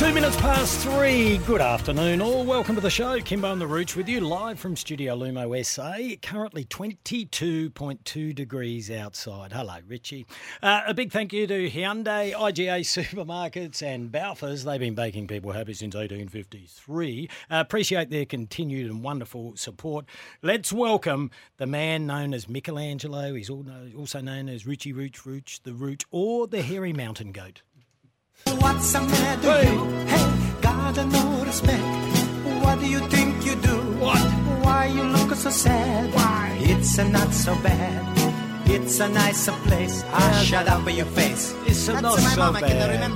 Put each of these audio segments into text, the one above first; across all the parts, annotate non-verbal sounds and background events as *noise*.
Two minutes past three. Good afternoon, all. Welcome to the show. Kymbo and the Rooch with you live from Studio Lumo SA. Currently 22.2 degrees outside. Hello, Richie. Uh, a big thank you to Hyundai, IGA *laughs* Supermarkets, and Balfours. They've been making people happy since 1853. Uh, appreciate their continued and wonderful support. Let's welcome the man known as Michelangelo. He's also known as Richie Rooch Rooch, the Root, or the Hairy Mountain Goat. What's the matter hey. you? Hey, gotta no respect. What do you think you do? What? Why you look so sad? Why? It's a not so bad. It's a nicer place. Ah, shut up with your face. It's a not so bad.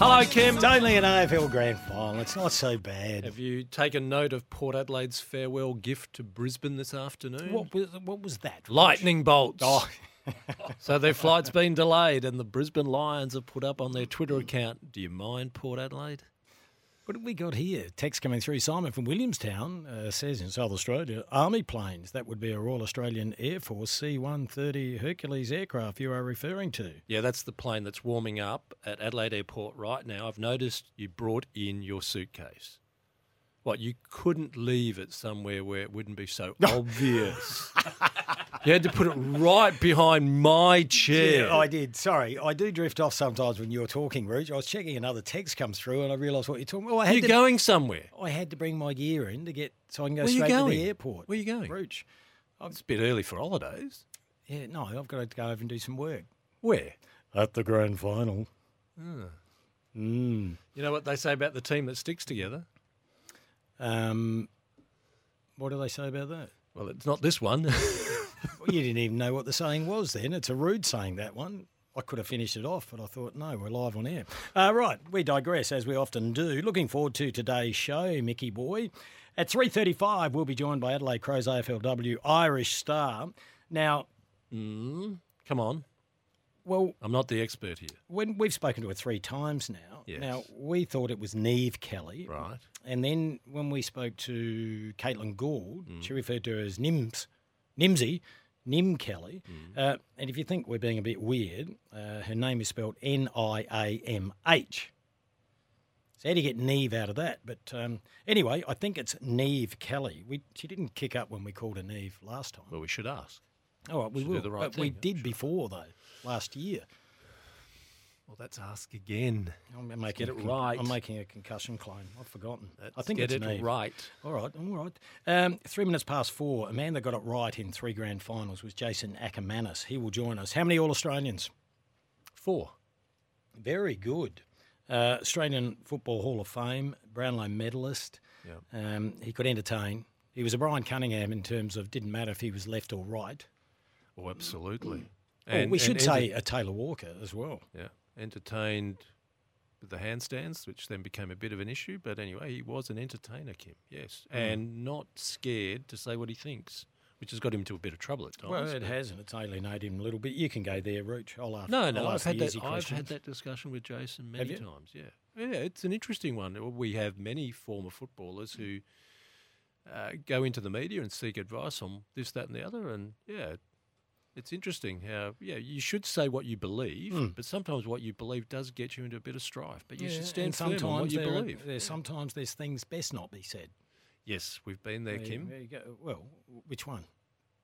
Hello, Kim. It's only an AFL grand final. It's not so bad. Have you taken note of Port Adelaide's farewell gift to Brisbane this afternoon? What was, what was that? Lightning bolts. Oh. So their flight's been delayed, and the Brisbane Lions have put up on their Twitter account. Do you mind Port Adelaide? What have we got here? Text coming through. Simon from Williamstown uh, says in South Australia, Army planes. That would be a Royal Australian Air Force C 130 Hercules aircraft you are referring to. Yeah, that's the plane that's warming up at Adelaide Airport right now. I've noticed you brought in your suitcase. What, you couldn't leave it somewhere where it wouldn't be so obvious. *laughs* you had to put it right behind my chair. Yeah, I did. Sorry, I do drift off sometimes when you're talking, Rooch. I was checking another text comes through and I realised what you're talking about. Oh, I had You're to, going somewhere. I had to bring my gear in to get so I can go Where straight to the airport. Where are you going? Rooch. It's a bit early for holidays. Yeah, no, I've got to go over and do some work. Where? At the grand final. Ah. Mm. You know what they say about the team that sticks together? Um, what do they say about that? Well, it's not this one. *laughs* Well, you didn't even know what the saying was then. It's a rude saying, that one. I could have finished it off, but I thought, no, we're live on air. Uh, right, we digress, as we often do. Looking forward to today's show, Mickey Boy. At 3.35, we'll be joined by Adelaide Crows AFLW Irish Star. Now, mm, come on. Well, I'm not the expert here. when we've spoken to her three times now. Yes. Now, we thought it was Neve Kelly. Right. And then when we spoke to Caitlin Gould, Mm. she referred to her as Nims, Nimsy, Nim Kelly. Mm. Uh, and if you think we're being a bit weird, uh, her name is spelled N I A M H. So how do you get Neve out of that? But um, anyway, I think it's Neve Kelly. We, she didn't kick up when we called her Neve last time. Well, we should ask. All right, we should will. right but we thing, did before, though, last year. Well, let's ask again. I'm making get it con- right. I'm making a concussion claim. I've forgotten. I Let's think get it's it Neve. right. All right, all right. Um, three minutes past four. A man that got it right in three grand finals was Jason Akermanis. He will join us. How many All Australians? Four. Very good. Uh, Australian Football Hall of Fame, Brownlow medalist. Yeah. Um, he could entertain. He was a Brian Cunningham in terms of didn't matter if he was left or right. Oh, absolutely. Oh, we should and say enter- a Taylor Walker as well. yeah, entertained with the handstands, which then became a bit of an issue. But anyway, he was an entertainer, Kim. Yes, Hmm. and not scared to say what he thinks, which has got him into a bit of trouble at times. Well, it has, and it's alienated him a little bit. You can go there, Rooch. I'll ask. No, no, I'll I've had that. I've had that discussion with Jason many times. Yeah, yeah, it's an interesting one. We have many former footballers who uh, go into the media and seek advice on this, that, and the other, and yeah. It's interesting how, yeah, you should say what you believe, Mm. but sometimes what you believe does get you into a bit of strife. But you Yeah, should and stand firm on what you there believe. There's sometimes there's things best not be said. Yes, we've been there, There- Kim. there you go. Well, which one?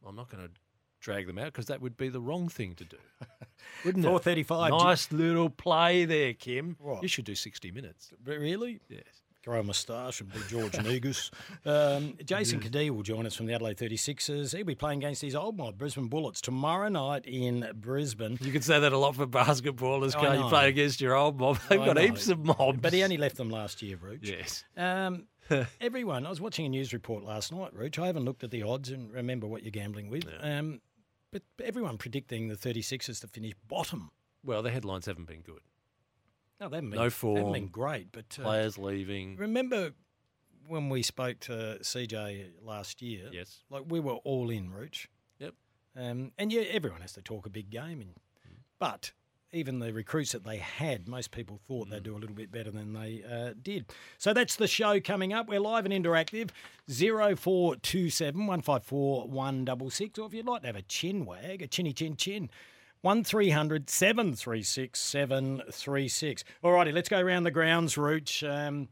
I'm not going to drag them out because that would be the wrong thing to do, *laughs* wouldn't it? Four thirty-five. Nice little play there, Kim. What? You should do 60 minutes. Really? Yes. Grow a moustache and be George Negus. *laughs* Um, Jason Cadee will join us from the Adelaide 36ers. He'll be playing against his old mob, Brisbane Bullets, tomorrow night in Brisbane. You could say that a lot for basketballers. Can't you play against your old mob? They've I got know. heaps of mobs. But he only left them last year, Rooch. yes. Um, *laughs* everyone, I was watching a news report last night, Rooch. I haven't looked at the odds and remember what you're gambling with. Um, but everyone predicting the 36ers to finish bottom. Well, the headlines haven't been good. No, they haven't been, No they haven't been great. But uh, Players leaving. remember when we spoke to CJ last year? Yes. Like we were all in, Rooch. Yep. Um, and yeah, everyone has to talk a big game. And, But even the recruits that they had, most people thought they'd do a little bit better than they uh, did. So that's the show coming up. We're live and interactive. 0427 154 166. Or if you'd like to have a chin wag, a chinny chin chin. 1300 736 736. All righty, let's go around the grounds, Rooch. Um,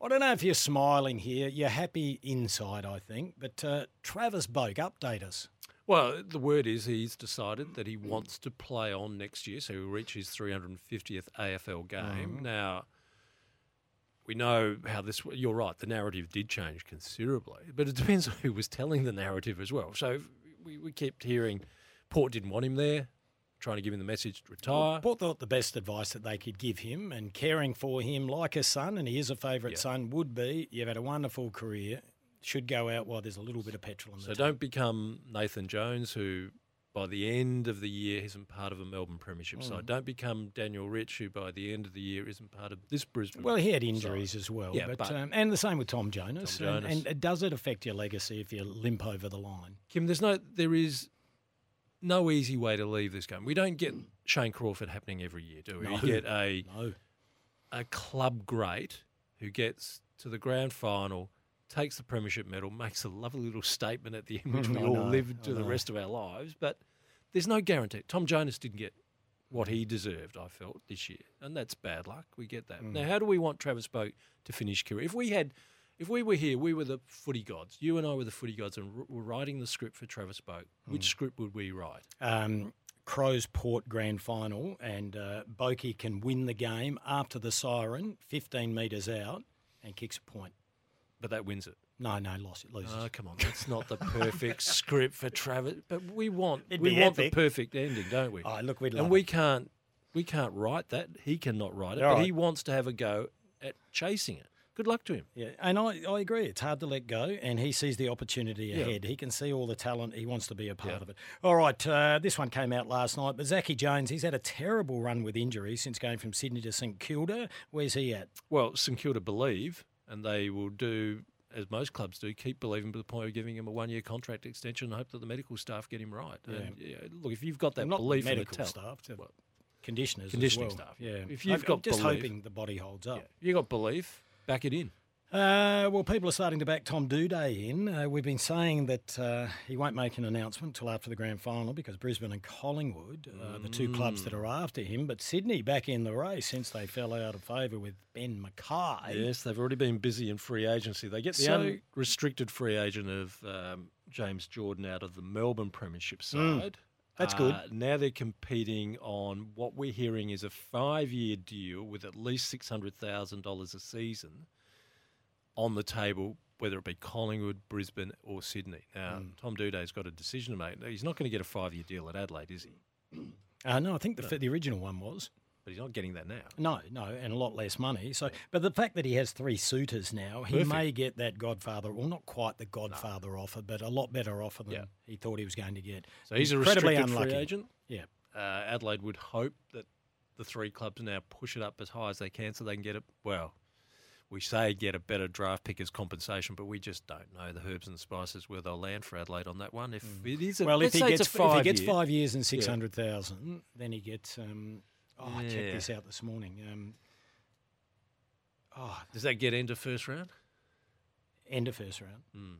I don't know if you're smiling here. You're happy inside, I think. But uh, Travis Boak, update us. Well, the word is he's decided that he wants to play on next year, so he'll reach his 350th AFL game. Now, we know how this. You're right. The narrative did change considerably, but it depends on who was telling the narrative as well. So we, we kept hearing Port didn't want him there, trying to give him the message to retire. Port thought the best advice that they could give him and caring for him like a son, and he is a favourite Yeah. son, would be you've had a wonderful career. Should go out while there's a little bit of petrol in the So tank. don't become Nathan Jones, who by the end of the year isn't part of a Melbourne Premiership Mm. side. Don't become Daniel Rich, who by the end of the year isn't part of this Brisbane. Well, he had side. injuries as well. Yeah, but, but- um, and the same with Tom Jonas. Tom And, Jonas. and does it affect your legacy if you limp over the line? Kim, there's no, there is no easy way to leave this game. We don't get Shane Crawford happening every year, do we? No. We get a No. a club great who gets to the grand final, takes the premiership medal, makes a lovely little statement at the end, which we I all know, live to the rest of our lives. But there's no guarantee. Tom Jonas didn't get what he deserved, I felt, this year. And that's bad luck. We get that. Mm. Now, how do we want Travis Boak to finish career? If we had if we were here, we were the footy gods. You and I were the footy gods and r- were writing the script for Travis Boak. Mm. Which script would we write? um, Crows Port Grand Final, and uh, Boki can win the game after the siren, 15 metres out, and kicks a point. But that wins it. No, no, loss. It loses. Oh, come on. That's not the perfect *laughs* script for Travis. But we want It'd we want epic. the perfect ending, don't we? oh, look, love and we it. can't we can't write that. He cannot write it, All but right. he wants to have a go at chasing it. Good luck to him. Yeah, and I, I agree. It's hard to let go, and he sees the opportunity Yeah. ahead. He can see all the talent. He wants to be a part Yeah. of it. All right, uh, this one came out last night, but Zachy Jones, he's had a terrible run with injuries since going from Sydney to St Kilda. Where's he at? Well, St Kilda believe, and they will do as most clubs do, keep believing to the point of giving him a one-year contract extension and hope that the medical staff get him right. And, yeah, look, if you've got that Not belief in the medical staff, to well, conditioners, conditioning well. staff, Yeah, yeah. If you've I'm- got just belief- hoping the body holds up. yeah, you got belief, back it in. Uh, well, people are starting to back Tom Doedee in. Uh, we've been saying that uh, he won't make an announcement until after the grand final because Brisbane and Collingwood are the two clubs that are after him. But Sydney back in the race since they fell out of favour with Ben McKay. Yes, they've already been busy in free agency. They get the So- unrestricted free agent of um, James Jordon out of the Melbourne Premiership side. Mm. That's good. Uh, now they're competing on what we're hearing is a five-year deal with at least six hundred thousand dollars a season on the table, whether it be Collingwood, Brisbane, or Sydney. Now, Mm. Tom Doedee's got a decision to make. He's not going to get a five-year deal at Adelaide, is he? Uh, no, I think the, the original one was. But he's not getting that now. No, no, and a lot less money. So, but the fact that he has three suitors now, he Perfect. may get that Godfather, well, not quite the Godfather offer, but a lot better offer than Yeah. he thought he was going to get. So he's a Incredibly restricted unlucky. free agent. Yeah. uh, Adelaide would hope that the three clubs now push it up as high as they can so they can get it. Well, we say get a better draft pick as compensation, but we just don't know the herbs and the spices where they'll land for Adelaide on that one. If it is, a, Mm. Well, if he gets a if he five gets five years and six hundred thousand, then he gets. Um, oh, I checked this out this morning. Um, oh, does that get into first round? end of first round.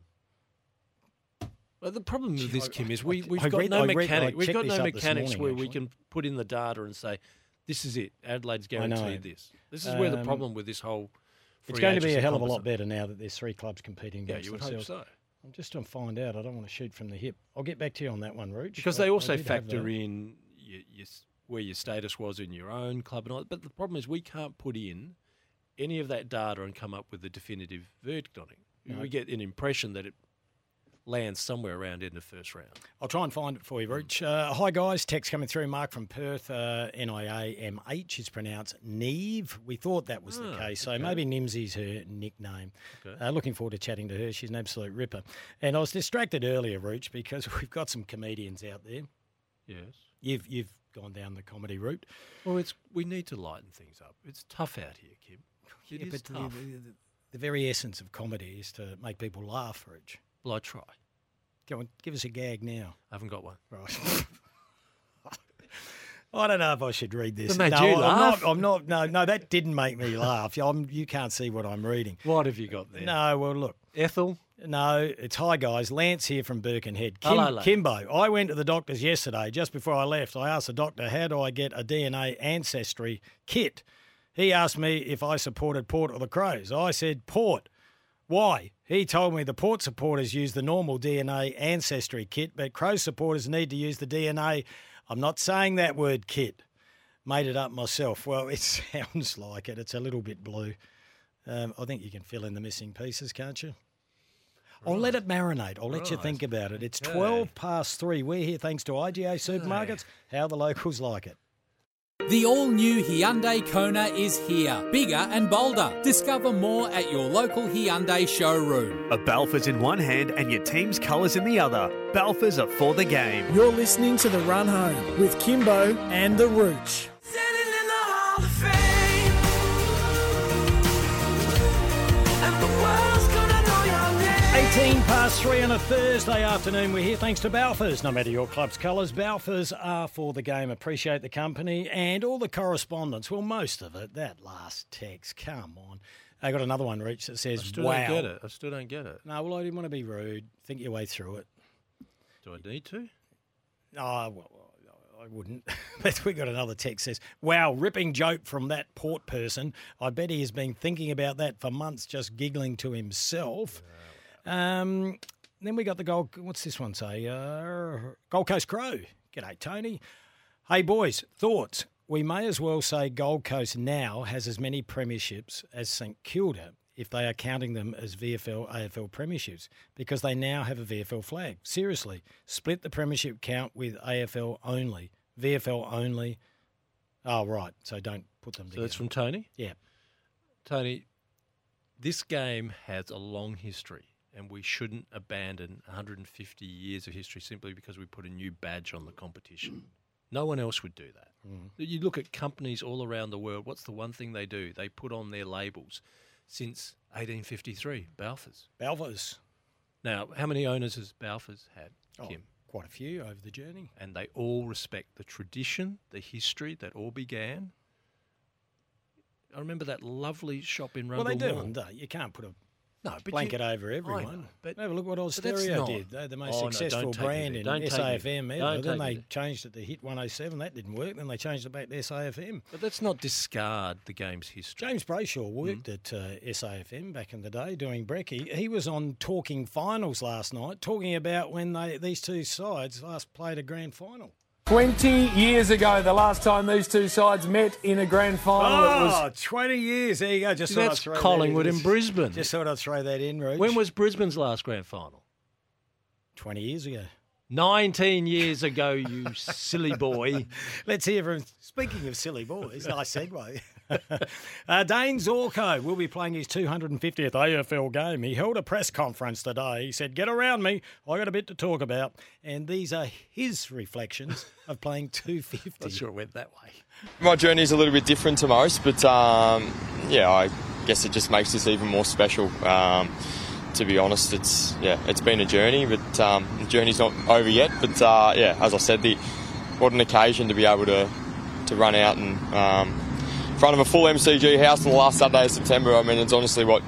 Well, the problem with this, Kim, is we, we've, got read- no I read- I mechanic. We've got no mechanics where we can put in the data and say, this is it. Adelaide's guaranteed this. This is where the Um, problem with this whole. It's going to be a hell of a lot better now that there's three clubs competing Yeah, you would hope so. I'm just trying to find out. I don't want to shoot from the hip. I'll get back to you on that one, Rooch. Because I- they also factor in your, your, where your status was in your own club and all. But the problem is we can't put in any of that data and come up with a definitive verdict on it. We get an impression that it lands somewhere around in the first round. I'll try and find it for you, Rich. Uh, hi, guys. Text coming through. Mark from Perth. Uh, N-I-A-M-H is pronounced Neve. We thought that was the Ah, case. So okay. maybe Nimsy's her nickname. Okay. Uh, looking forward to chatting to her. She's an absolute ripper. And I was distracted earlier, Rich, because *laughs* we've got some comedians out there. Yes. You've, you've gone down the comedy route. Well, it's we need to lighten things up. It's tough out here, Kim. It Yeah, is but the, tough. the, the very essence of comedy is to make people laugh, Rich. Well, I try. Go on, give us a gag now. I haven't got one. Right. *laughs* I don't know if I should read this. No, I'm laugh. not. I'm not. No, no, that didn't make me laugh. I'm, you can't see what I'm reading. What have you got there? No, well, look. Ethel. No, it's hi guys. Lance here from Birkenhead. Kim, Hello, Lance. Kymbo. I went to the doctor's yesterday. Just before I left, I asked the doctor, "How do I get a DNA ancestry kit?" He asked me if I supported Port or the Crows. I said Port. Why? He told me the Port supporters use the normal DNA ancestry kit, but Crow supporters need to use the DNA. I'm not saying that word kit. Made it up myself. Well, it *laughs* sounds like it. It's a little bit blue. Um, I think you can fill in the missing pieces, can't you? I'll let it marinate. I'll let you think about it. It's Okay. 12 past three. We're here thanks to IGA Supermarkets. How the locals like it. The all new Hyundai Kona is here, bigger and bolder. Discover more at your local Hyundai showroom. A Balfour's in one hand and your team's colours in the other. Balfour's are for the game. You're listening to The Run Home with Kymbo and The Rooch. 18 past three on a Thursday afternoon. We're here thanks to Balfour's. No matter your club's colours, Balfour's are for the game. Appreciate the company and all the correspondence. Well, most of it. That last text. Come on. I got another one, Rich, that says, I still wow. don't get it. I still don't get it. No, well, I didn't want to be rude. Think your way through it. Do I need to? Oh, well, I wouldn't. *laughs* but we got another text says, "Wow, ripping joke from that port person. I bet he has been thinking about that for months, just giggling to himself." Um, then we got the Gold. What's this one say? Uh, Gold Coast Crow. G'day, Tony. Hey, boys, thoughts? We may as well say Gold Coast now has as many premierships as St Kilda if they are counting them as VFL AFL premierships because they now have a VFL flag. Seriously, split the premiership count with AFL only, VFL only. Oh, right. So don't put them So together. that's from Tony. yeah. Tony, this game has a long history, and we shouldn't abandon 150 years of history simply because we put a new badge on the competition. No one else would do that. Mm-hmm. You look at companies all around the world, what's the one thing they do? They put on their labels since 1853, Balfour's. Balfours. Now, how many owners has Balfour's had, Oh, Kim? quite a few over the journey. And they all respect the tradition, the history that all began. I remember that lovely shop in Well, Rundle they do. You can't put a No, but blanket you, over everyone. know, but- Have a look what that's Austereo not- did. They're the most Oh, successful me brand in SAFM ever. Don't Then they there. changed it to Hit 107. That didn't work. Then they changed it back to SAFM. But let's not discard the game's history. James Brayshaw worked Mm. at uh, SAFM back in the day doing brekkie. He was on Talking Finals last night, talking about when they these two sides last played a grand final. 20 years ago, the last time these two sides met in a grand final, it was Oh, 20 years. There you go. Just thought I'd That's throw that Collingwood in. and Brisbane. Just thought I'd throw that in, Rooch. when was Brisbane's last grand final? 20 years ago. 19 years ago, you *laughs* silly boy. Let's hear from. Speaking of silly boys, nice segue. *laughs* *laughs* uh, Dayne Zorko will be playing his 250th AFL game. He held a press conference today. He said, "Get around me. I got a bit to talk about." And these are his reflections *laughs* of playing 250. Not sure it went that way. My journey's a little bit different to most, but um, yeah, I guess it just makes this even more special. Um, to be honest, it's yeah, it's been a journey, but um, the journey's not over yet. But uh, yeah, as I said, the what an occasion to be able to to run out and um, in front of a full MCG house on the last Saturday of September. I mean, it's honestly what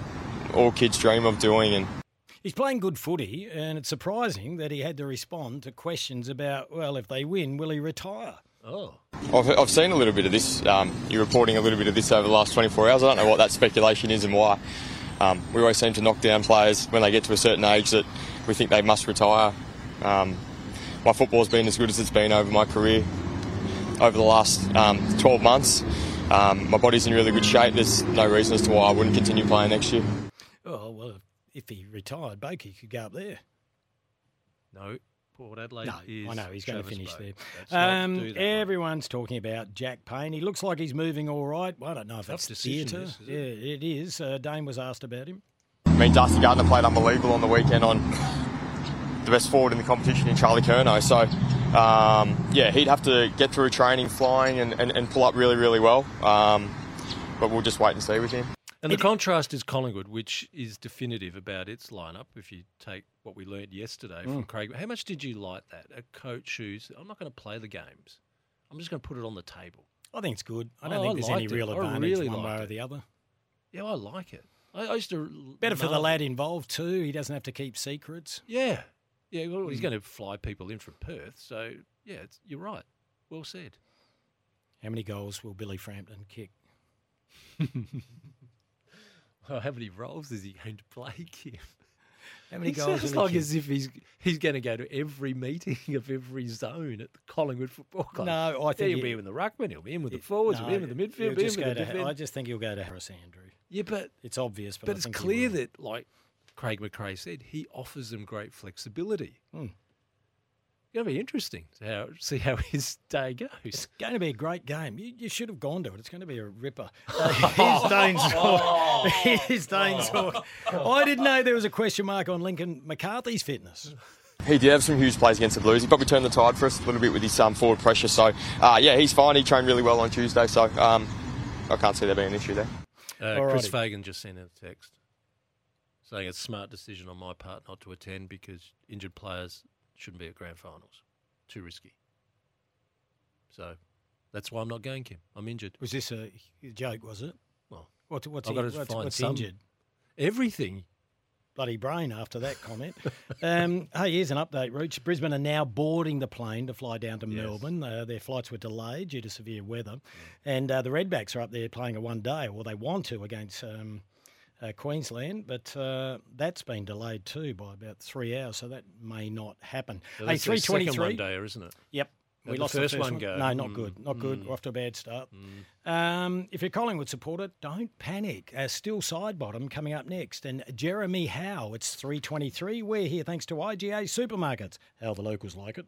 all kids dream of doing, and He's playing good footy, and it's surprising that he had to respond to questions about, well, if they win, will he retire? Oh. I've, I've seen a little bit of this. Um, you're reporting a little bit of this over the last 24 hours. I don't know what that speculation is and why. Um, we always seem to knock down players when they get to a certain age that we think they must retire. Um, my football's been as good as it's been over my career over the last um, 12 months. Um, my body's in really good shape. There's no reason as to why I wouldn't continue playing next year. Oh, well, if he retired, Bakey could go up there. No, Port Adelaide No, is. I know he's going to finish Boak. there. Um, do that one. everyone's talking about Jack Payne. He looks like he's moving all right. Well, I don't know if Tough that's decision, theatre. this, is Yeah, it? it is. Uh, Dayne was asked about him. I mean, Darcy Gardiner played unbelievable on the weekend on the best forward in the competition in Charlie Curnow. So, um, yeah, he'd have to get through training flying and, and, and pull up really, really well. Um, but we'll just wait and see with him. And the contrast is Collingwood, which is definitive about its lineup. If you take what we learnt yesterday Mm. from Craig, how much did you like that? A coach who's, I'm not going to play the games. I'm just going to put it on the table. I think it's good. I don't Oh, think I there's any it. real advantage really one way liked or the other. Yeah, I like it. I, I used to Better for the marvel. lad involved too. He doesn't have to keep secrets. Yeah, yeah. Well, he's going to fly people in from Perth, so yeah, it's, you're right. Well said. How many goals will Billy Frampton kick? *laughs* Well, how many roles is he going to play, *laughs* Kim? How many It goals sounds like kick? as if he's he's going to go to every meeting *laughs* of every zone at the Collingwood Football Club. No, I Yeah, think he'll he- be in the ruckman. He'll be in with the forwards. he'll be in with the No, midfield. he'll Be in with the to- defence. I just think he'll go to Harris Andrew. Yeah, but It's obvious, but, but I it's think clear that, like Craig McRae said, he offers them great flexibility. Hmm. It's going to be interesting to how, see how *laughs* his day goes. It's going to be a great game. You, you should have gone to it. It's going to be a ripper. *laughs* Uh, here's Dayne's talk. *laughs* Here's Dayne's talk. I didn't know there was a question mark on Lincoln McCarthy's fitness. He did have some huge plays against the Blues. He probably turned the tide for us a little bit with his um, forward pressure. So, uh, yeah, he's fine. He trained really well on Tuesday. So, um, I can't see there being an issue there. Uh, Chris Fagan just sent out a text saying it's a smart decision on my part not to attend because injured players shouldn't be at grand finals. Too risky. So that's why I'm not going, Kim. I'm injured. Was this a joke, was it? Well, What, what's I've got to what's, find what's some- injured? Everything. Bloody brain after that *laughs* comment. um, hey, here's an update, Rooch. Brisbane are now boarding the plane to fly down to Yes. Melbourne. Uh, their flights were delayed due to severe weather. And uh, the Redbacks are up there playing a one day, or they want to, against um, uh, Queensland. But uh, that's been delayed too by about three hours, so that may not happen. So hey, 323. one dayer, isn't it? Yep. We the lost first the first one go? No, not Mm, good. Not good. mm. We're off to a bad start. Um, if you're Collingwood supporter, don't panic. Uh, Steele Sidebottom coming up next. And Jeremy Howe, it's 323. We're here thanks to IGA Supermarkets. How the locals like it.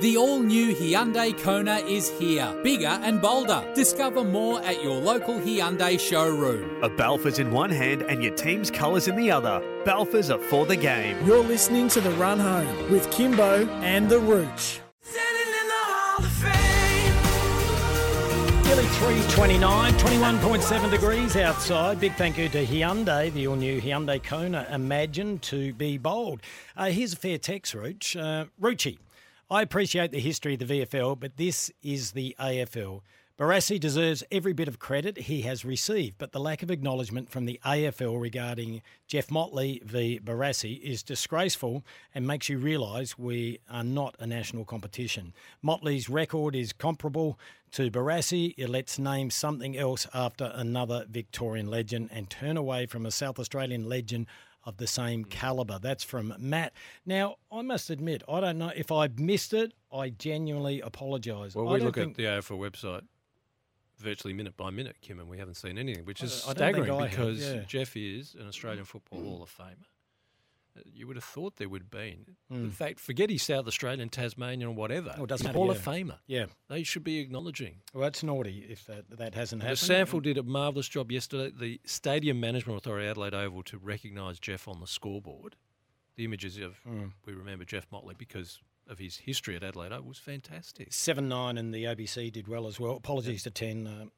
The all new Hyundai Kona is here, bigger and bolder. Discover more at your local Hyundai showroom. A Balfour's in one hand and your team's colours in the other. Balfour's are for the game. You're listening to The Run Home with Kymbo and The Rooch. Nearly 329, 21.7 degrees outside. Big thank you to Hyundai, the all new Hyundai Kona. Imagine to be bold. Uh, here's a fair text, Rooch. Uh, Rucci, I appreciate the history of the VFL, but this is the AFL. Barassi deserves every bit of credit he has received, but the lack of acknowledgement from the AFL regarding Geof Motley v Barassi is disgraceful and makes you realise we are not a national competition. Motley's record is comparable to Barassi. Let's name something else after another Victorian legend and turn away from a South Australian legend of the same calibre. That's from Matt. Now, I must admit, I don't know if I've missed it. I genuinely apologise. Well, I we look think- at the AFL website virtually minute by minute, Kim, and we haven't seen anything, which is I staggering I have, because yeah. Mm. Geof is an Australian Football Hall of Famer. Uh, You would have thought there would have been. Mm. In fact, forget he's South Australian, Tasmanian, or whatever. Oh, it doesn't he's matter, Hall of. Famer. Yeah. They should be acknowledging. Well, that's naughty if that, that hasn't The happened. Sample did a marvellous job yesterday. The Stadium Management Authority Adelaide Oval to recognise Geof on the scoreboard. The images of Mm. we remember Geof Motley because of his history at Adelaide Oval was fantastic. Seven nine and the ABC did well as well. Apologies to ten. Um,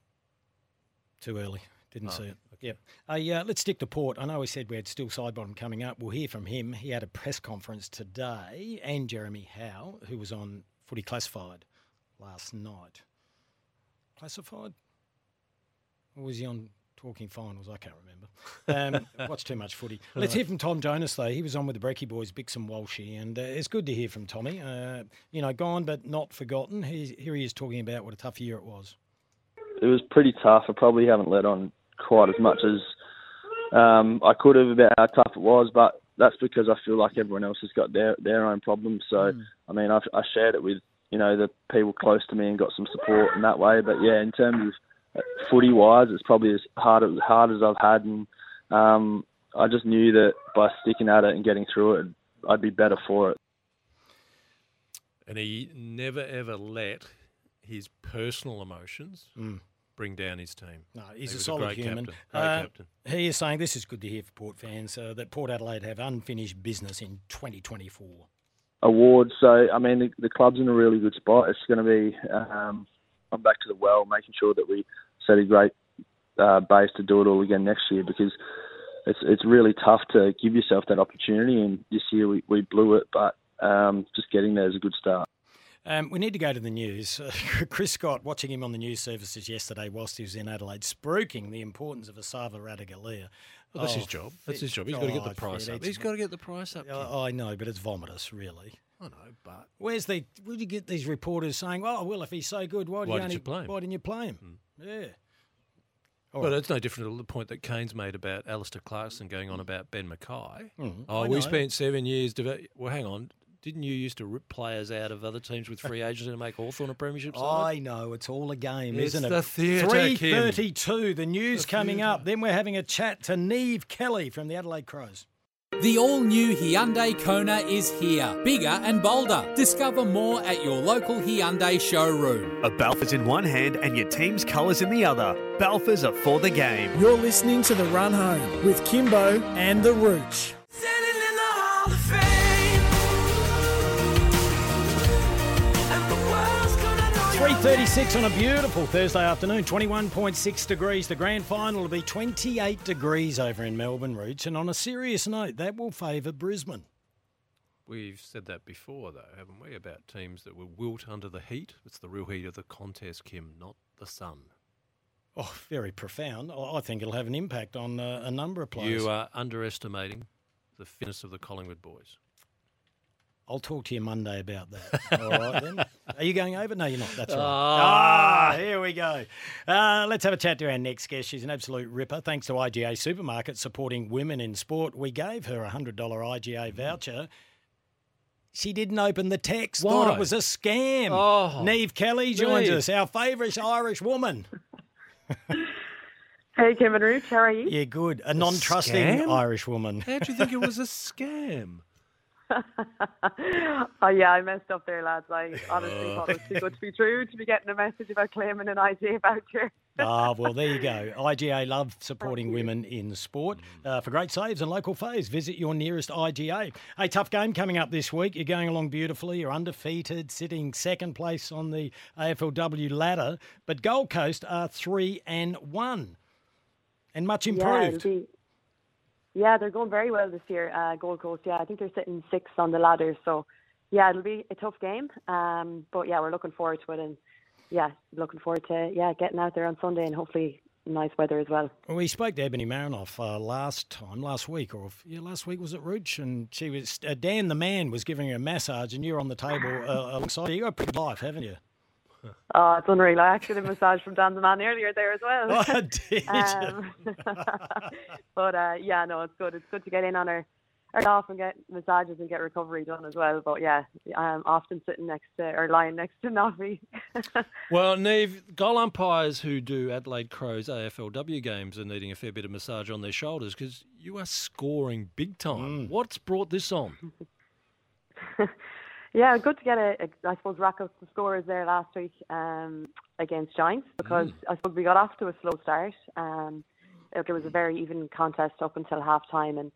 too early. Didn't Oh, see it. Yep. Uh, yeah, let's stick to Port. I know we said we had Steele Sidebottom coming up. We'll hear from him. He had a press conference today, and Jeremy Howe, who was on Footy Classified last night. Classified? Or was he on Talking Finals? I can't remember. Um, *laughs* watch too much footy. Let's hear from Tom Jonas, though. He was on with the Brecky boys, Bix and Walshy, and uh, it's good to hear from Tommy. Uh, you know, gone but not forgotten. He's, here he is talking about what a tough year it was. it was pretty tough. I probably haven't let on quite as much as um, I could have about how tough it was, but that's because I feel like everyone else has got their their own problems. So I mean, I've, I shared it with you know the people close to me and got some support in that way. But yeah, in terms of footy wise, it's probably as hard as hard as I've had, and um, I just knew that by sticking at it and getting through it, I'd be better for it. And he never ever let his personal emotions Mm. Bring down his team. No, he's He a was solid great human. Captain. Great Uh, captain. He is saying this is good to hear for Port fans uh, that Port Adelaide have unfinished business in 2024. awards. So I mean, the, the club's in a really good spot. It's going to be um, I'm back to the well, making sure that we set a great uh, base to do it all again next year because it's it's really tough to give yourself that opportunity. And this year we, we blew it, but um, just getting there is a good start. Um, we need to go to the news. *laughs* Chris Scott, watching him on the news services yesterday whilst he was in Adelaide, spruiking the importance of Esava Ratugolea. Well, that's Oh, his job. That's his job. He's got to get the price up. He's got to get the price up. Oh, I know, but it's vomitous, really. I know, but Where's the? Where do you get these reporters saying, "Oh, well, if he's so good, why, do Why you did only, you play him?" Why didn't you play him?" Yeah. All Well, right. it's no different to the point that Kane's made about Alastair Clarkson going on about Ben McKay. Mm, oh, I we know. spent seven years. Deve- well, hang on. Didn't you used to rip players out of other teams with free agents and make Hawthorn a premiership side? I know it's all a game, It's isn't it? the theatre, Three Kim. thirty-two. The news The coming theatre. up. Then we're having a chat to Neve Kelly from the Adelaide Crows. The all new Hyundai Kona is here, bigger and bolder. Discover more at your local Hyundai showroom. A Balfour's in one hand and your team's colours in the other. Balfour's are for the game. You're listening to The Run Home with Kymbo and The Rooch. Three thirty-six on a beautiful Thursday afternoon. Twenty-one point six degrees. The grand final will be twenty-eight degrees over in Melbourne, Rooch. And on a serious note, that will favour Brisbane. We've said that before, though, haven't we? About teams that will wilt under the heat. It's the real heat of the contest, Kim, not the sun. Oh, very profound. I I think it'll have an impact on uh, a number of players. You are underestimating the fitness of the Collingwood boys. I'll talk to you Monday about that. *laughs* All right, then. Are you going over? No, you're not. That's right. Ah. Ah, here we go. Uh, let's have a chat to our next guest. She's an absolute ripper. Thanks to IGA Supermarket supporting women in sport. We gave her a $100 IGA voucher. She didn't open the text. Thought it was a scam. Oh, Neve Kelly joins Neve. us, our favourite Irish woman. *laughs* Hey, Kevin and Ruth, how are you? Yeah, good. A non-trusting scam? Irish woman. How do you think it was a *laughs* scam? *laughs* oh, yeah, I messed up there, lads. I honestly thought it was too good to be *laughs* true to be getting a message about claiming an ID voucher. Ah, well, there you go. *laughs* IGA love supporting women in sport. Uh, for great saves and local faves, visit your nearest IGA. A tough game coming up this week. You're going along beautifully. You're undefeated, sitting second place on the AFLW ladder. But Gold Coast are three and one, and much improved. be, yeah, they're going very well this year, uh, Gold Coast. Yeah, I think they're sitting sixth on the ladder. So, yeah, it'll be a tough game. Um, but yeah, we're looking forward to it, and yeah, looking forward to yeah getting out there on Sunday and hopefully nice weather as well. We spoke to Ebony Marinoff uh, last time, last week, or yeah, last week was it Rooch? And she was uh, Dan the man was giving her a massage, and you were on the table uh, alongside. You got a pretty life, haven't you? *laughs* Oh, it's unreal. I actually had a massage from Dan the Man earlier there as well. Oh, did *laughs* um, *laughs* but uh, yeah, no, it's good. It's good to get in on her, her off and get massages and get recovery done as well. But yeah, I'm often sitting next to or lying next to Noffy. Well, Neve, goal umpires who do Adelaide Crows AFLW games are needing a fair bit of massage on their shoulders because you are scoring big time. What's brought this on? Yeah, good to get a, a, I suppose, rack up the scores there last week um, against Giants because I suppose we got off to a slow start. Um, it was a very even contest up until half time and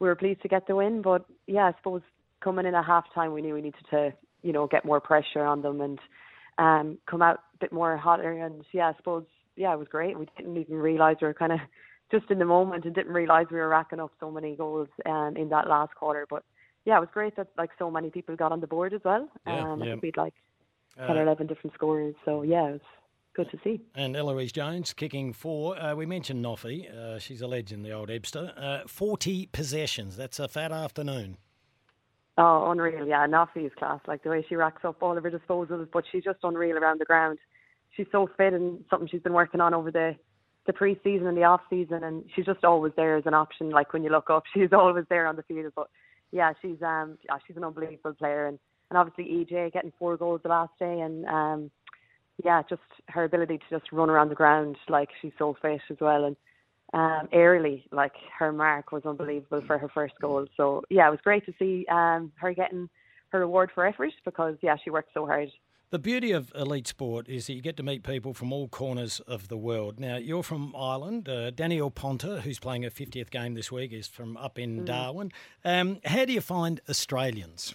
we were pleased to get the win. But yeah, I suppose coming in at half time, we knew we needed to, you know, get more pressure on them and um, come out a bit more hotter. And yeah, I suppose, yeah, it was great. We didn't even realise we were kind of *laughs* just in the moment and didn't realise we were racking up so many goals um, in that last quarter. But yeah, it was great that like so many people got on the board as well. Yeah, um, I yeah. think we'd like Uh, 10 or 11 different scorers. So yeah, it was good to see. And Eloise Jones kicking four. Uh, we mentioned Noffy. Uh, she's a legend, the old Ebster. Uh, 40 possessions. That's a fat afternoon. Oh, unreal. Yeah, Noffy is class. Like the way she racks up all of her disposals, but she's just unreal around the ground. She's so fit and something she's been working on over the the pre-season and the off-season, and she's just always there as an option. Like when you look up, *laughs* she's always there on the field. But yeah, she's um yeah, she's an unbelievable player, and and obviously EJ getting four goals the last day, and um yeah, just her ability to just run around the ground, like she's so fit as well, and um, aerially, like her mark was unbelievable for her first goal. So yeah, it was great to see um, her getting her reward for effort because yeah, she worked so hard. The beauty of elite sport is that you get to meet people from all corners of the world. Now, you're from Ireland. Uh, Danielle Ponter, who's playing her 50th game this week, is from up in Mm. Darwin. Um, how do you find Australians?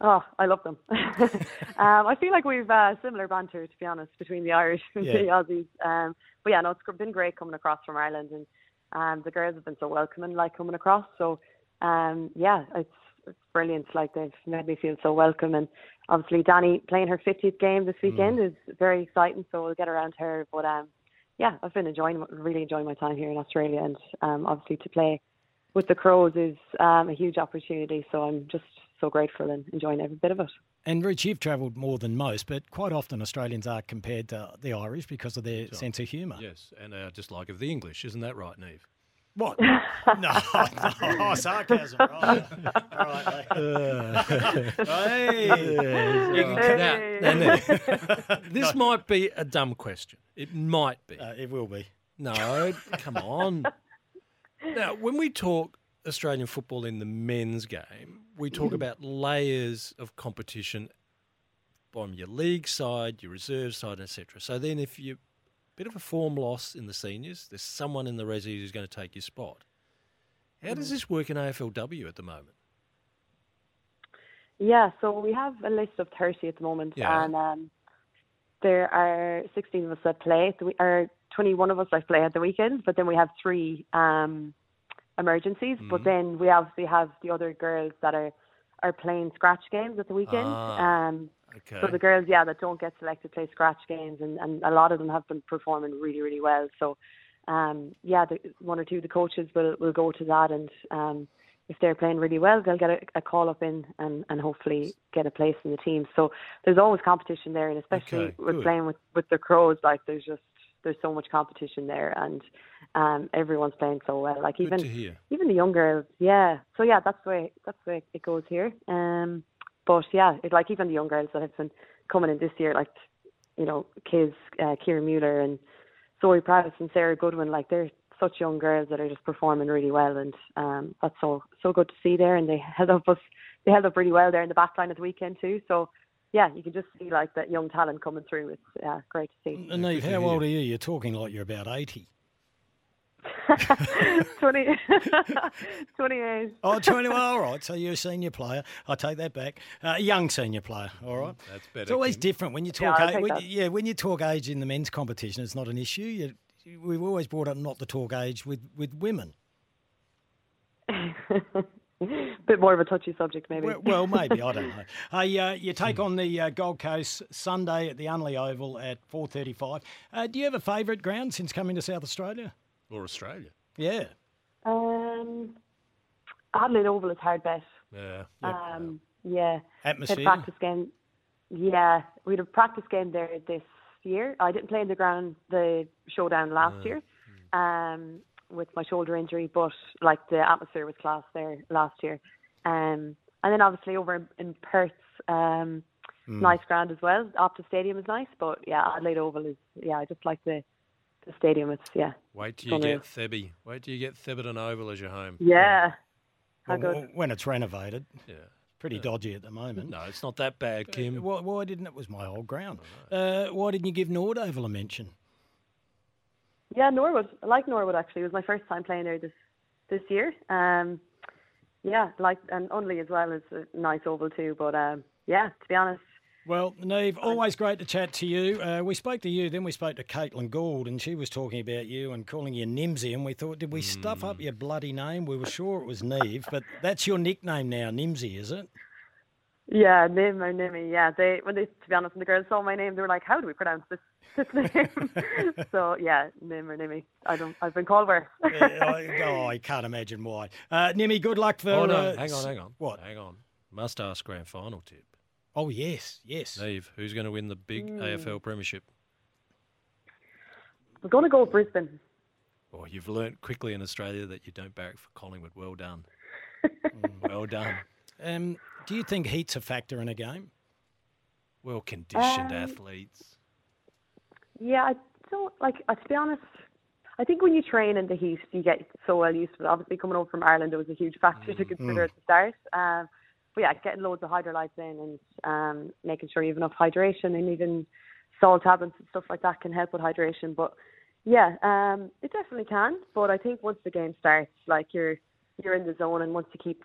Oh, I love them. *laughs* um, I feel like we've uh, similar banter, to be honest, between the Irish and Yeah. the Aussies. Um, but yeah, no, it's been great coming across from Ireland, and um, the girls have been so welcoming, like coming across. So um, yeah, it's it's brilliant. Like they've made me feel so welcome, and obviously Danny playing her 50th game this weekend is very exciting. So we'll get around her. But um, yeah, I've been enjoying, really enjoying my time here in Australia, and um, obviously to play with the Crows is um, a huge opportunity. So I'm just so grateful and enjoying every bit of it. And Rich, you've travelled more than most, but quite often Australians are compared to the Irish because of their sense of humour. Yes, and our dislike of the English. Isn't that right, Neve? What? *laughs* no, *laughs* no, sarcasm. Right. right. *laughs* hey. You can- now- now, this might be a dumb question. It might be. Uh, it will be. No, come on. Now, when we talk Australian football in the men's game, we talk about layers of competition from your league side, your reserve side, etc. So then, if you bit of a form loss in the seniors, there's someone in the resi who's going to take your spot. How does this work in AFLW at the moment? Yeah, so we have a list of 30 at the moment, Yeah. and um, there are 16 of us that play. So we are 21 of us that play at the weekend, but then we have three um, emergencies. But Mhm. then we obviously have the other girls that are are playing scratch games at the weekend. Ah, um, okay. So the girls, yeah, that don't get selected play scratch games, and, and a lot of them have been performing really, really well. So, um, yeah, the, one or two of the coaches will will go to that, and um, if they're playing really well, they'll get a, a call up in and, and hopefully get a place in the team. So there's always competition there, and especially Okay, with playing with with the crows, like there's just there's so much competition there, and um, everyone's playing so well. Like even even the young girls, yeah. So yeah, that's the way that's the way it goes here. Um, but yeah, it's like even the young girls that have been coming in this year, like you know, Kiz, uh, Kieran Mueller and Zoe Pravis and Sarah Goodwin, like they're such young girls that are just performing really well, and um, that's so so good to see there. And they held up us, they held up really well there in the back line at the weekend too. So yeah, you can just see like that young talent coming through. It's uh, great to see. And Neve, how old are you? You're talking like you're about 80. *laughs* 20, *laughs* 28. Oh, 21, all right. So you're a senior player. I take that back. Uh, a young senior player, all right. That's better. It's always Kim. different when you talk. I'll a- take when, yeah, when you talk age in the men's competition, it's not an issue. You, we've always brought up not to talk age with, with women. *laughs* Bit more of a touchy subject, maybe. Well, well, maybe I don't know. Hey, uh, you take on the uh, Gold Coast Sunday at the Unley Oval at four thirty-five. Uh, do you have a favourite ground since coming to South Australia? Or Australia. Yeah. Um, Adelaide Oval is hard bet. Yeah. Um, yeah. Atmosphere? Had practice game. Yeah, we had a practice game there this year. I didn't play in the ground the showdown last Uh, year, um, with my shoulder injury, but like the atmosphere was class there last year. Um, and then obviously over in, in Perth, um, Hmm. Mm. nice ground as well. Optus Stadium is nice, but yeah, Adelaide Oval is yeah. I just like the the stadium. It's yeah. Wait till you Unreal. get Thebby. Wait till you get Theberton Oval as your home. Yeah. How Well, good. when it's renovated. Yeah. Pretty dodgy at the moment. No, it's not that bad, Kim. Uh, why, why didn't it was my old ground? Uh, why didn't you give Nord Oval a mention? Yeah, Norwood. I like Norwood actually. It was my first time playing there this this year. Um, yeah, like and Unley as well is a nice oval too. But um, yeah, to be honest, Well, Neve, always great to chat to you. Uh, we spoke to you, then we spoke to Caitlin Gould, and she was talking about you and calling you Nimsy. And we thought, did we stuff up your bloody name? We were sure it was Neve, but that's your nickname now, Nimsy, is it? yeah, Nim or Nimmy. Yeah, they when they to be honest, when the girls saw my name, they were like, "How do we pronounce this this name?" *laughs* so yeah, Nim or Nimmy. I don't. I've been called worse. Uh, I, oh, I can't imagine why. Uh, Nimmy, good luck for. Oh, no. uh, hang on, hang on. What? Hang on. Must ask grand final tip. Oh, yes, yes. Neve, who's going to win the big Hmm. AFL Premiership? We're going to go with Brisbane. Oh, you've learnt quickly in Australia that you don't barrack for Collingwood. Well done. *laughs* well done. Um, do you think heat's a factor in a game? Well conditioned Um, athletes. Yeah, I don't like. Uh, to be honest, I think when you train in the heat, you get so well used to it. Obviously, coming over from Ireland, it was a huge factor to consider Mm. at the start. Um, but yeah, getting loads of Hydralytes in and um, making sure you have enough hydration, and even salt tablets and stuff like that can help with hydration. But yeah, um, it definitely can. But I think once the game starts, like you're you're in the zone, and once you keep,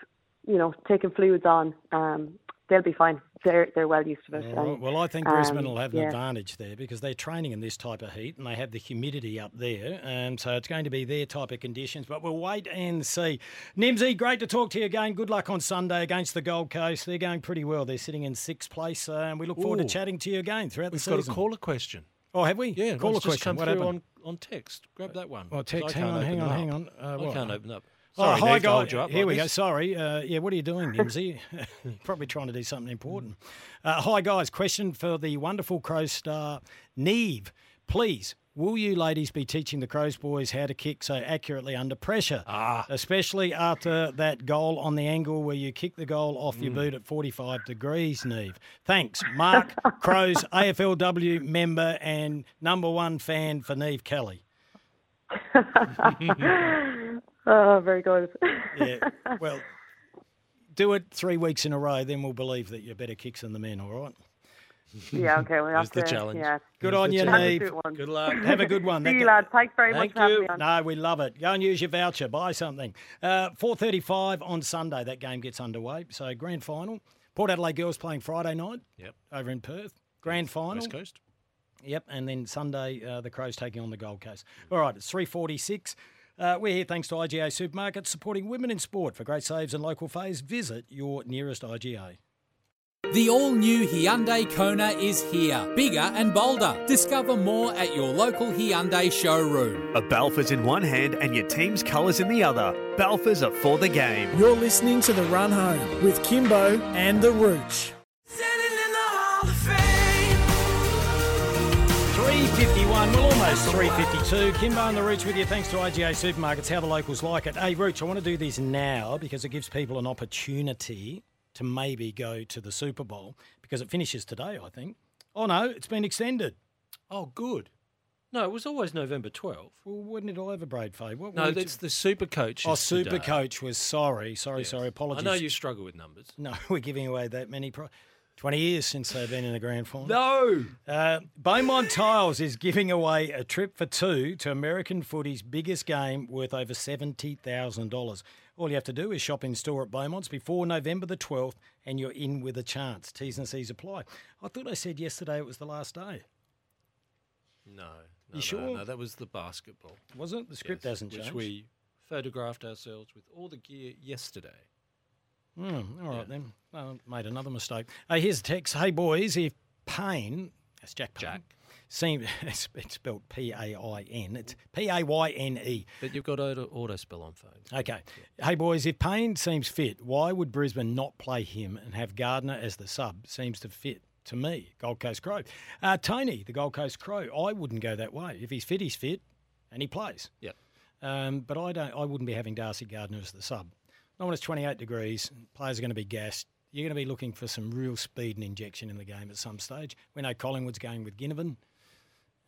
you know, taking fluids on, um, they'll be fine. They're they're well used to it. All right. and, Well, I think um, Brisbane will have an yeah. advantage there because they're training in this type of heat and they have the humidity up there, and so it's going to be their type of conditions. But we'll wait and see. Nimsy, great to talk to you again. Good luck on Sunday against the Gold Coast. They're going pretty well. They're sitting in sixth place, uh, and we look forward Ooh. to chatting to you again throughout We've the got season. a caller question. Oh, have we? Yeah, Caller one's just question. come What through happened? on, on text. Grab that one. Well, 'cause text. Hang can't on, hang on, hang up. on. Uh, I can't open up. Oh, hi, Nick, hold guys. you up Here like we go. Sorry. Uh, yeah, what are you doing, Nimsy? *laughs* *laughs* Probably trying to do something important. Uh, hi, guys. Question for the wonderful Crow star, Niamh. Please, will you ladies be teaching the Crows boys how to kick so accurately under pressure? Ah. Especially after that goal on the angle where you kick the goal off your Mm. boot at 45 degrees, Niamh. Thanks. Mark *laughs* Crows, AFLW member and number one fan for Niamh Kelly. Oh, very good. Yeah. *laughs* Well, do it three weeks in a row, then we'll believe that you're better kicks than the men, all right? Yeah, okay, we'll have There's the to- challenge. yeah. Good There's on you, challenge. Niamh. Have a good one. Luck. Have a good one. *laughs* See That you, go- lads. Thanks very much Thank for having you. me on. No, we love it. Go and use your voucher. Buy something. Uh, 4.35 on Sunday, that game gets underway. So grand final. Port Adelaide Girls playing Friday night Yep. over in Perth. Grand final. West Coast. Yep, and then Sunday, uh, the Crows taking on the Gold Coast. All right, it's 346. Uh, we're here thanks to IGA Supermarkets, supporting women in sport. For great saves and local fares, visit your nearest IGA. The all new Hyundai Kona is here, bigger and bolder. Discover more at your local Hyundai showroom. A Balfour's in one hand and your team's colours in the other. Balfour's are for the game. You're listening to The Run Home with Kymbo and The Rooch. 351, well, almost 352. Kymbo and the Rooch with you. Thanks to IGA Supermarkets. How the locals like it. Hey, Rooch, I want to do this now because it gives people an opportunity to maybe go to the Super Bowl because it finishes today, I think. Oh, no, it's been extended. Oh, good. No, it was always November 12th. Well, when did I ever braid fade? What No, that's t- the Super Coach. Oh, Super today. Coach was sorry. Sorry, sorry. Apologies. I know you struggle with numbers. No, *laughs* we're giving away that many. Pro- 20 years since they've been in the grand final. No. Uh, Beaumont Tiles is giving away a trip for two to American footy's biggest game worth over $70,000. All you have to do is shop in store at Beaumont's before November the 12th and you're in with a chance. T's and C's apply. I thought I said yesterday it was the last day. No. no You sure? No, that was the basketball. Was it? The script Yes, hasn't which we photographed ourselves with all the gear yesterday. Hmm, all right then. Well, made another mistake. Uh, here's a text. Hey boys, if Payne, that's Jack Payne, Jack. seem, *laughs* it's, it's spelled P A I N. It's P A Y N E. But you've got auto, auto spell on phones. Okay. Hey boys, if Payne seems fit, why would Brisbane not play him and have Gardiner as the sub? Seems to fit to me, Gold Coast Crow. Uh, Tony, the Gold Coast Crow, I wouldn't go that way. If he's fit, he's fit, and he plays. Yep. Um, but I don't. I wouldn't be having Darcy Gardiner as the sub. Not when it's 28 degrees. Players are going to be gassed. You're going to be looking for some real speed and injection in the game at some stage. We know Collingwood's going with Ginnivan.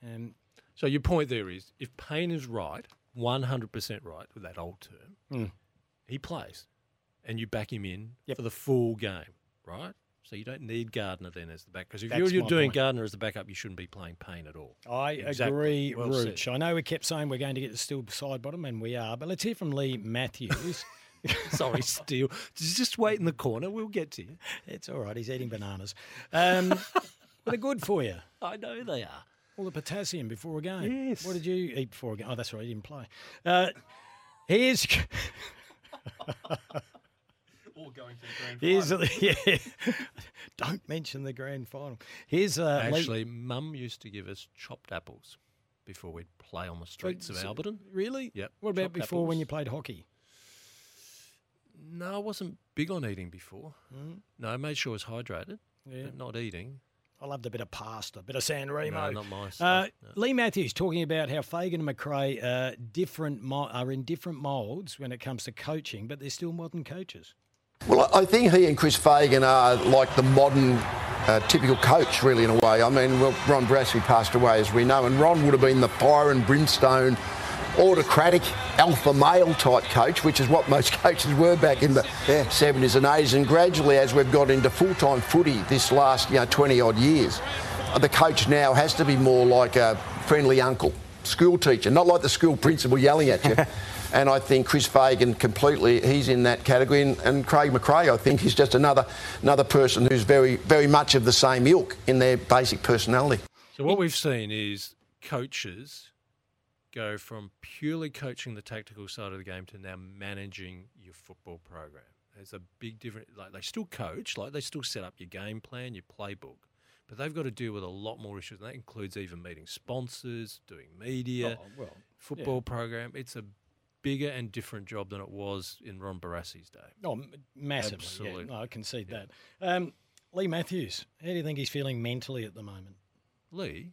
Um, So your point there is, if Payne is right, 100% right with that old term, Mm. he plays, and you back him in for the full game, right? So you don't need Gardiner then as the back because if That's you're, you're doing point. Gardiner as the backup, you shouldn't be playing Payne at all. I Exactly. agree, Well. Rooch. I know we kept saying we're going to get the Steele Sidebottom, and we are. But let's hear from Leigh Matthews. *laughs* *laughs* Sorry, Steele. Just wait in the corner. We'll get to you. It's all right. He's eating bananas. Um, *laughs* but they're good for you. I know they are. All the potassium before a game. Yes. What did you eat before a game? Oh, that's right. You didn't play. Uh, here's. *laughs* All going to the grand Here's yeah. Don't mention the grand final. Here's uh, Leigh- Actually, Mum used to give us chopped apples before we'd play on the streets of So- Alberton. Really? Yep. What about chopped before when you played hockey? No, I wasn't big on eating before. Mm. No, I made sure I was hydrated, Yeah. but not eating. I loved a bit of pasta, a bit of San Remo. No, not my Uh, stuff, no. Leigh Matthews talking about how Fagan and McRae uh, different mo- are in different moulds when it comes to coaching, but they're still modern coaches. Well, I think he and Chris Fagan are like the modern a typical coach, really, in a way. I mean, well, Ron Barassi passed away, as we know, and Ron would have been the fire and brimstone, autocratic, alpha male type coach, which is what most *laughs* coaches were back in the 70s and 80s. And gradually, as we've got into full-time footy this last, you know, 20 odd years, uh, the coach now has to be more like a friendly uncle, school teacher, not like the school principal yelling at you. *laughs* and I think Chris Fagan completely, he's in that category. And, and Craig McRae, I think, is just another another person who's very, very much of the same ilk in their basic personality. So what we've seen is coaches go from purely coaching the tactical side of the game to now managing your football program. There's a big difference. Like they still coach, like they still set up your game plan, your playbook, but they've got to deal with a lot more issues. And that includes even meeting sponsors, doing media, Oh, well, football yeah. program. It's a bigger and different job than it was in Ron Barassi's day. Oh, massively. Absolutely. Yeah, no, I concede that. Um, Leigh Matthews, how do you think he's feeling mentally at the moment? Leigh,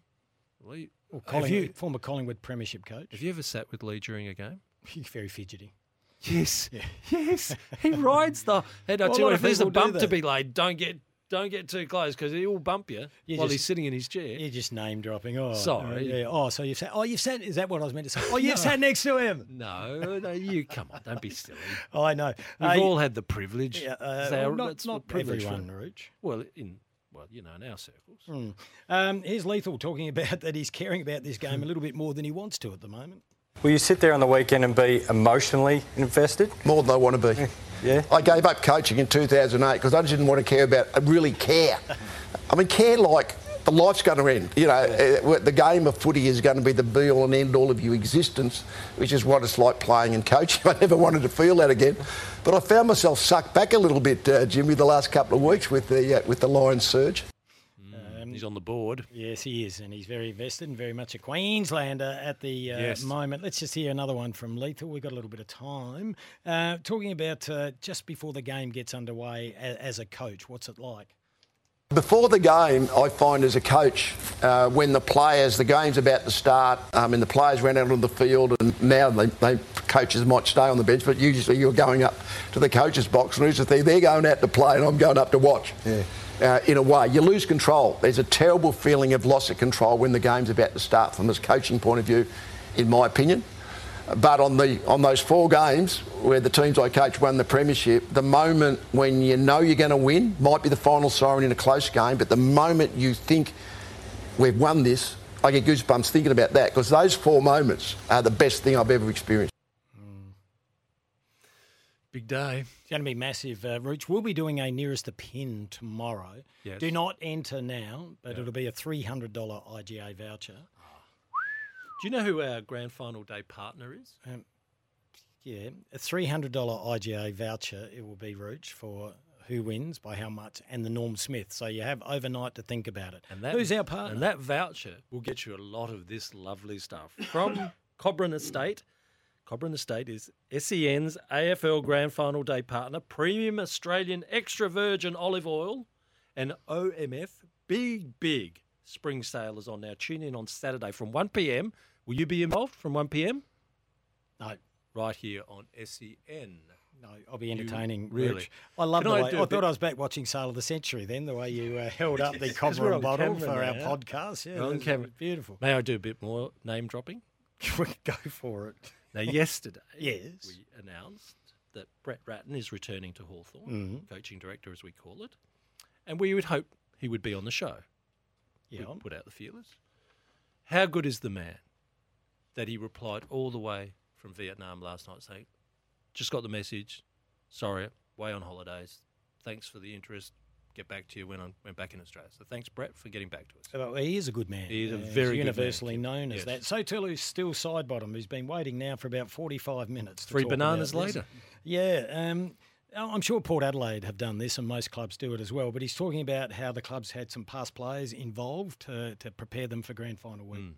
Leigh, Well, Collingwood, you former Collingwood Premiership coach. have you ever sat with Leigh during a game? He's very fidgety. Yes, *laughs* yes, he rides the. And *laughs* I Well, tell you, lot what, of if there's a bump to be laid, don't get don't get too close because he will bump you, You while just- he's sitting in his chair. You're just name dropping. Oh, Sorry. uh, yeah. Oh, so you've sat. Oh, you've sat. Is that what I was meant to say? Oh, you've *laughs* sat next to him. No, no, you come on, don't be silly. Oh, I know. We've Uh, all had the privilege. Yeah, uh, It's well, not not privilege everyone, Rooch. Well, in well, you know, in our circles. Mm. Um, here's Lethal talking about *laughs* that he's caring about this game a little bit more than he wants to at the moment. Will you sit there on the weekend and be emotionally invested? More than I want to be. *laughs* Yeah. I gave up coaching in 2008 because I just didn't want to care about, I really care. *laughs* I mean, care like the life's going to end. You know, uh, the game of footy is going to be the be all and end all of your existence, which is what it's like playing and coaching. *laughs* I never wanted to feel that again. But I found myself sucked back a little bit, uh, Jimmy, the last couple of weeks with the, uh, with the Lions surge. He's on the board. Yes, he is, and he's very invested and very much a Queenslander at the uh, Yes. moment. Let's just hear another one from Lethal. We've got a little bit of time. Uh, talking about uh, just before the game gets underway a- as a coach, what's it like? Before the game, I find as a coach, uh, when the players, the game's about to start, um, and the players ran out on the field, and now they, they coaches might stay on the bench, but usually you're going up to the coach's box, and who's the thing? They're going out to play, and I'm going up to watch. Uh, in a way, you lose control. There's a terrible feeling of loss of control when the game's about to start, from this coaching point of view, in my opinion. But on the on those four games where the teams I coach won the premiership, the moment when you know you're going to win might be the final siren in a close game, but the moment you think we've won this, I get goosebumps thinking about that because those four moments are the best thing I've ever experienced. Big day. It's going to be massive. Uh, Rooch, we'll be doing a nearest the pin tomorrow. Yes. Do not enter now, but it'll be a $300 IGA voucher. Do you know who our grand final day partner is? Um, yeah, a $300 IGA voucher it will be, Rooch, for who wins, by how much, and the Norm Smith. So you have overnight to think about it. And that, Who's our partner? And that voucher will get you a lot of this lovely stuff from *laughs* Cobram Estate. Cobram Estate is SEN's AFL Grand Final Day partner, premium Australian extra virgin olive oil, and OMF Big Big Spring Sale is on now. Tune in on Saturday from 1 p.m. Will you be involved from 1 p.m.? No. Right here on SEN. No, I'll be You- entertaining. really? Rooch. I love Can the I way. I, thought bit- I was back watching Sale of the Century then, the way you uh, *laughs* held up the copper on bottle camera for our podcast. Yeah, on camera. beautiful. May I do a bit more name dropping? *laughs* Go for it. Now, yesterday, Yes. we announced that Brett Ratten is returning to Hawthorn, Mhm. coaching director as we call it, and we would hope he would be on the show. Yeah. Put out the feelers. How good is the man that he replied all the way from Vietnam last night saying, just got the message, sorry, way on holidays, thanks for the interest, get back to you when I went back in Australia. So thanks, Brett, for getting back to us. Well, he is a good man. He is a Uh, very good universally known as Yes. that. So is Steele Sidebottom, who's been waiting now for about forty-five minutes. To Three bananas about this. later. Yeah. Um, I'm sure Port Adelaide have done this, and most clubs do it as well. But he's talking about how the clubs had some past players involved to, to prepare them for grand final week. Hmm.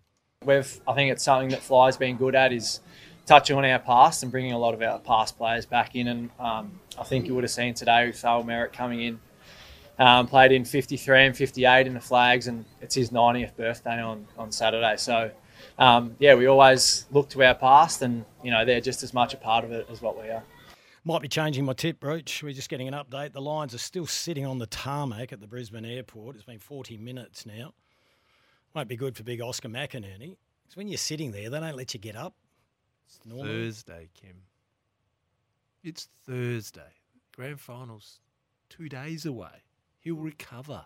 We've, I think it's something that Fly's been good at is touching on our past and bringing a lot of our past players back in. And um, I think you would have seen today with Al Merrett coming in, um, played in 53 and 58 in the flags, and it's his 90th birthday on, on Saturday. So, um, yeah, we always look to our past, and you know they're just as much a part of it as what we are. Might be changing my tip, Rooch. We're just getting an update. The Lions are still sitting on the tarmac at the Brisbane airport. It's been 40 minutes now. Won't be good for big Oscar McInerney. Because when you're sitting there, they don't let you get up. It's normal. Thursday, Kim. It's Thursday. Grand finals two days away. He'll recover.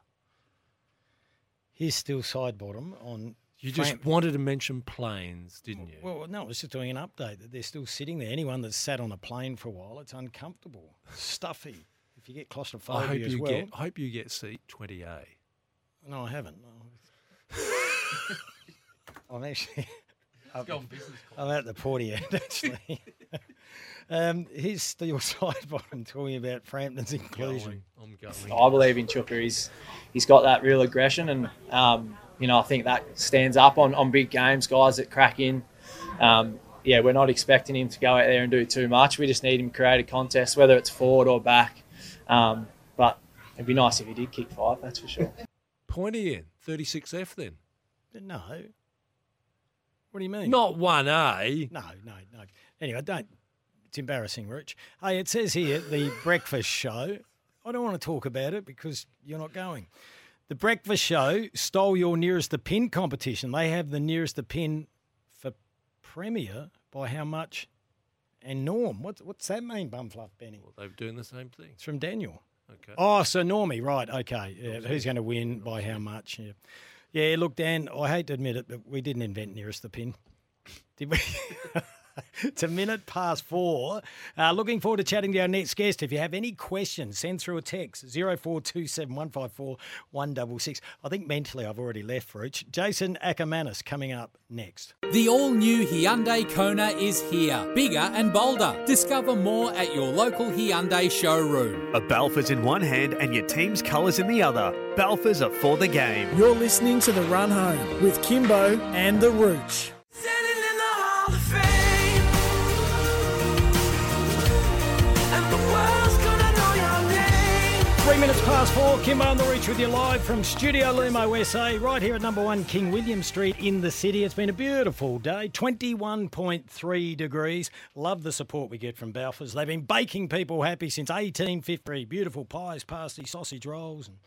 He's Steele Sidebottom on. You just Frank- wanted to mention planes, didn't you? Well, no, I was just doing an update that they're still sitting there. Anyone that's sat on a plane for a while, it's uncomfortable, stuffy. If you get claustrophobia I hope as you well. get. I hope you get seat twenty A. No, I haven't. *laughs* I'm actually. I'm, go on business I'm at the porty end, actually. *laughs* um, he's Steele Sidebottom talking about Frampton's inclusion. I'm going. I believe in Chuka. He's he's got that real aggression, and um, you know I think that stands up on, on big games. Guys that crack in. Um, yeah, we're not expecting him to go out there and do too much. We just need him to create a contest, whether it's forward or back. Um, but it'd be nice if he did kick five. That's for sure. *laughs* Pointy in thirty six F then. No. What do you mean? Not one A. No, no, no. Anyway, don't. It's embarrassing, Rich. Hey, it says here the breakfast show. I don't want to talk about it because you're not going. The breakfast show stole your nearest the pin competition. They have the nearest the pin for Premier by how much? And Norm. What's what's that mean, Bumfluff Benny? Well, they're doing the same thing. It's from Daniel. Okay. Oh, so Normie, right? Okay. Yeah, who's going to win by how much? Yeah. Yeah. Look, Dan, I hate to admit it, but we didn't invent nearest the pin, did we? *laughs* *laughs* it's a minute past four. Uh, looking forward to chatting to our next guest. If you have any questions, send through a text zero four two seven one five four one double six. I think mentally I've already left for each. Jason Akermanis coming up next. The all new Hyundai Kona is here, bigger and bolder. Discover more at your local Hyundai showroom. A Balfour's in one hand and your team's colours in the other. Balfour's are for the game. You're listening to The Run Home with Kymbo and The Rooch. Three minutes past four, Kymbo on the Rooch with you live from Studio Lumo SA, right here at number one King William Street in the city. It's been a beautiful day, 21.3 degrees. Love the support we get from Balfour's. They've been baking people happy since 1853. Beautiful pies, pasty, sausage rolls, and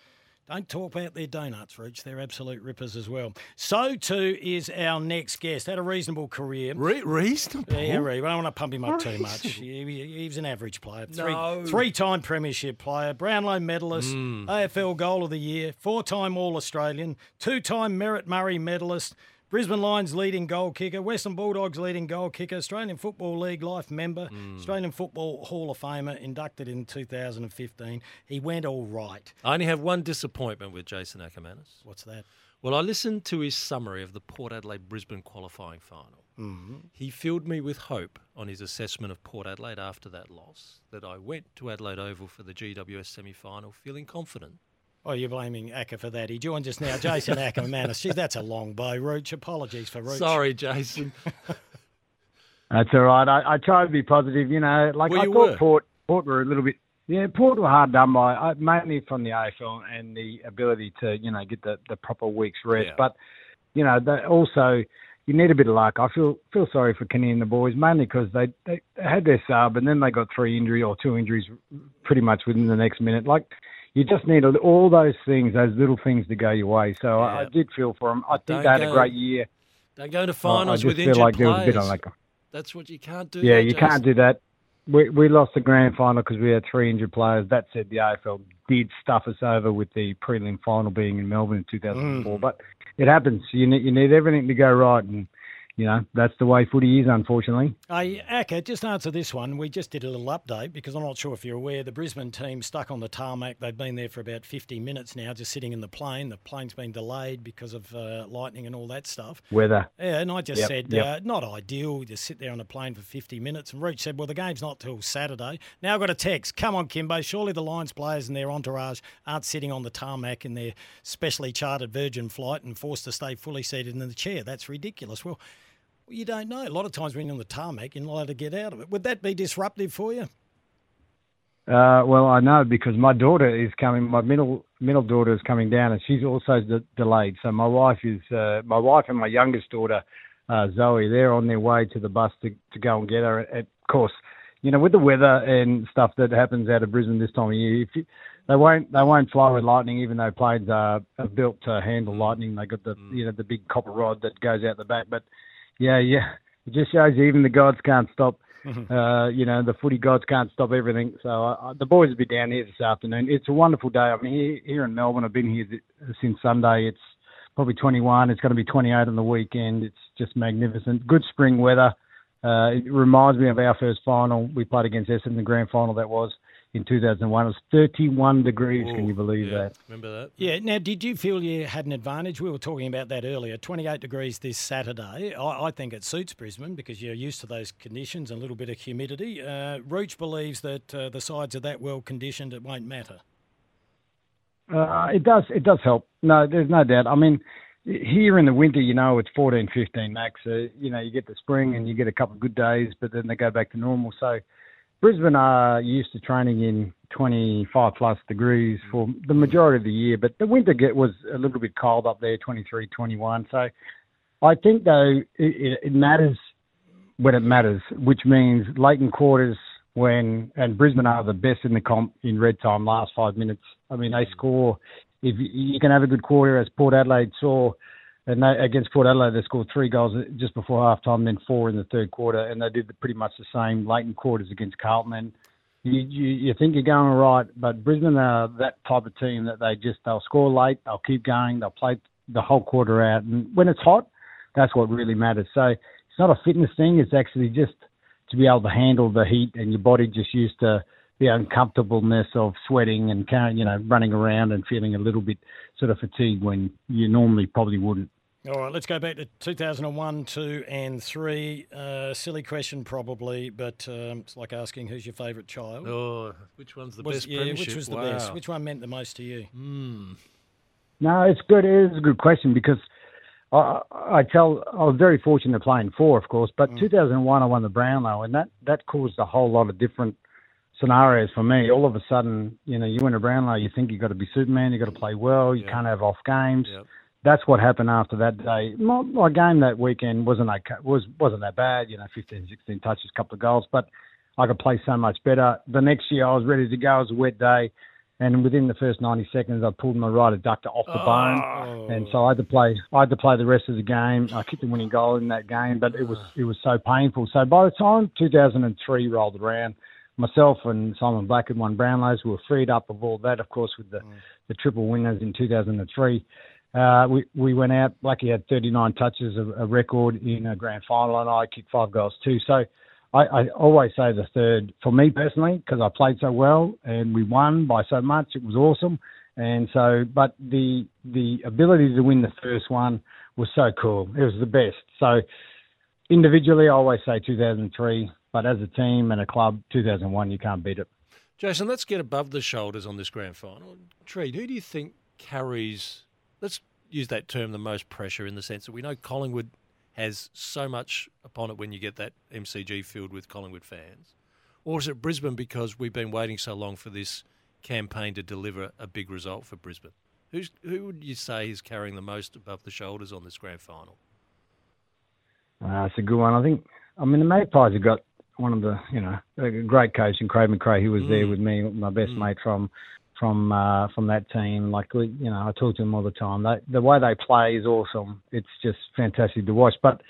don't talk about their donuts, Rooch. They're absolute rippers as well. So too is our next guest. Had a reasonable career. Re- reasonable? Yeah, re- I don't want to pump him up too much. He was an average player. Three, No. Three-time premiership player, Brownlow medalist, Mm. AFL Goal of the Year, four-time All-Australian, two-time Merrett Murray medalist, Brisbane Lions leading goal kicker, Western Bulldogs leading goal kicker, Australian Football League life member, Mm. Australian Football Hall of Famer, inducted in 2015. He went all right. I only have one disappointment with Jason Akermanis. What's that? Well, I listened to his summary of the Port Adelaide Brisbane qualifying final. Mhm. He filled me with hope on his assessment of Port Adelaide after that loss, that I went to Adelaide Oval for the GWS semi final feeling confident. Oh, you're blaming Acker for that. He joins us now. Jason Akermanis. Gee, that's a long bow, Rooch. Apologies for Rooch. Sorry, Jason. *laughs* That's all right. I, I try to be positive. You know, like Well, I thought were. Port Port were a little bit. Yeah, Port were hard done by, uh, mainly from the AFL and the ability to you know get the, the proper week's rest. Yeah. But you know, they also you need a bit of luck. I feel feel sorry for Kenny and the boys mainly because they, they they had their sub and then they got three injury or two injuries pretty much within the next minute. Like you just need all those things, those little things to go your way. So I, I did feel for them. I think Don't they had go- a great year. Don't go to I- I finals just with feel injured like there was a players. like That's what you can't do. yeah, you Jason. can't do that. We we lost the grand final because we had three injured players. That said, the AFL did stuff us over with the prelim final being in Melbourne in 2004. Mm. But it happens. You need you need everything to go right, and you know that's the way footy is, unfortunately. Hey, Acker, just answer this one. We just did a little update because I'm not sure if you're aware. The Brisbane team stuck on the tarmac. They've been there for about 50 minutes now, just sitting in the plane. The plane's been delayed because of uh, lightning and all that stuff. Weather. Yeah, and I just Yep, said, yep. uh, not ideal. Just sit there on a plane for 50 minutes. And Rooch said, well, the game's not till Saturday. Now I've got a text. Come on, Kymbo. Surely the Lions players and their entourage aren't sitting on the tarmac in their specially chartered Virgin flight and forced to stay fully seated in the chair. That's ridiculous. Well, you don't know. A lot of times when you're on the tarmac, you're not allowed to get out of it. Would that be disruptive for you? Uh, well, I know because my daughter is coming. My middle middle daughter is coming down, and she's also de- delayed. So my wife is uh, my wife and my youngest daughter, uh, Zoe. They're on their way to the bus to, to go and get her. Of course, you know, with the weather and stuff that happens out of Brisbane this time of year, if you, they won't they won't fly with lightning, even though planes are, are built to handle lightning. They got the you know the big copper rod that goes out the back. But yeah, yeah, it just shows you even the gods can't stop. Uh, you know, the footy gods can't stop everything. So uh, the boys will be down here this afternoon. It's a wonderful day. I mean, here, here in Melbourne, I've been here th- since Sunday. It's probably 21. It's going to be 28 on the weekend. It's just magnificent. Good spring weather. Uh, it reminds me of our first final. We played against Essendon in the grand final. That was in 2001. It was 31 degrees. Can you believe that? Remember that? Yeah. Now, did you feel you had an advantage? We were talking about that earlier. 28 degrees this Saturday. I, I think it suits Brisbane because you're used to those conditions and a little bit of humidity. Uh, Rooch believes that uh, the sides are that well conditioned it won't matter. Uh, it does. It does help. No, there's no doubt. I mean, here in the winter, you know, it's 14, 15 max. So, you know, you get the spring and you get a couple of good days, but then they go back to normal. So Brisbane are used to training in 25 plus degrees for the majority of the year, but the winter get was a little bit cold up there, 23, 21. So I think though it, it matters when it matters, which means Leighton quarters when and Brisbane are the best in the comp in red time last five minutes. I mean they score if you can have a good quarter as Port Adelaide saw and they, against Port Adelaide they scored three goals just before half time, then four in the third quarter, and they did pretty much the same late in quarters against Carlton. And you, you you think you're going all right, but Brisbane are that type of team that they just they'll score late, they'll keep going, they'll play the whole quarter out, and when it's hot, that's what really matters. So it's not a fitness thing; it's actually just to be able to handle the heat, and your body just used to the uncomfortableness of sweating and you know, running around and feeling a little bit sort of fatigued when you normally probably wouldn't. All right, let's go back to 2001, 2 and 3. Uh, silly question probably, but um, it's like asking who's your favourite child. Oh, which one's the Was- best yeah, premiership? Which was the Wow. best? Which one meant the most to you? Hmm. No, it's good. It is a good question because I, I tell I was very fortunate to play in four, of course, but 2001 I won the Brownlow, and that that caused a whole lot of different scenarios for me. All of a sudden, you know, you win a Brownlow, you think you've got to be Superman, you've got to play well, you can't have off games. That's what happened after that day. My, my game that weekend wasn't okay, was wasn't that bad. You know, 15, 16 touches, couple of goals, but I could play so much better. The next year I was ready to go. It was a wet day. And within the first 90 seconds, I pulled my right adductor off the bone, oh. and so I had to play. I had to play the rest of the game. I kicked the winning goal in that game, but it was it was so painful. So by the time 2003 rolled around, myself and Simon Black and one Brownlows. Were freed up of all that, of course, with the mm. the triple winners in 2003. Uh, we we went out. Blackie had 39 touches, a, a record in a grand final, and I kicked five goals too. So I, I always say the third for me personally because I played so well and we won by so much. It was awesome, and so but the the ability to win the first one was so cool. It was the best. So individually, I always say 2003, but as a team and a club, 2001, you can't beat it. Jason, let's get above the shoulders on this grand final. Treat, who do you think carries, let's use that term, the most pressure in the sense that we know Collingwood has so much upon it when you get that MCG filled with Collingwood fans? Or is it Brisbane because we've been waiting so long for this campaign to deliver a big result for Brisbane? Who's, who would you say is carrying the most above the shoulders on this grand final? Uh, it's a good one. I think. I mean, the Magpies have got one of the, you know, a great coach in Craig McRae. who was there Mm. with me, my best mate from from uh, from that team. Like, we- you know, I talk to them all the time. They, the way they play is awesome. It's just fantastic to watch. But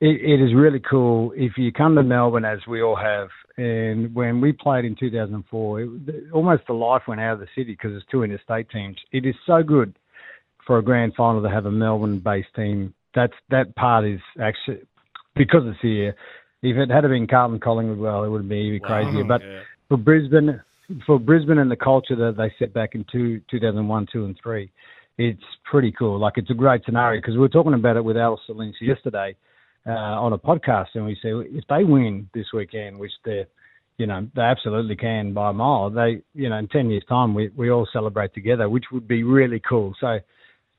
it, it is really cool if you come to Melbourne, as we all have. And when we played in 2004, it, almost the life went out of the city because it's two interstate teams. It is so good for a grand final to have a Melbourne-based team. That's that part is actually because it's here. If it had been Carlton Collingwood, well, it would be even crazier. But for Brisbane, for Brisbane and the culture that they set back in two, 2001, two, and three, it's pretty cool. Like it's a great scenario because we were talking about it with Alastair Lynch yesterday uh, on a podcast, and we say if they win this weekend, which they're you know, they absolutely can by a mile. They, you know, in 10 years' time, we, we all celebrate together, which would be really cool. So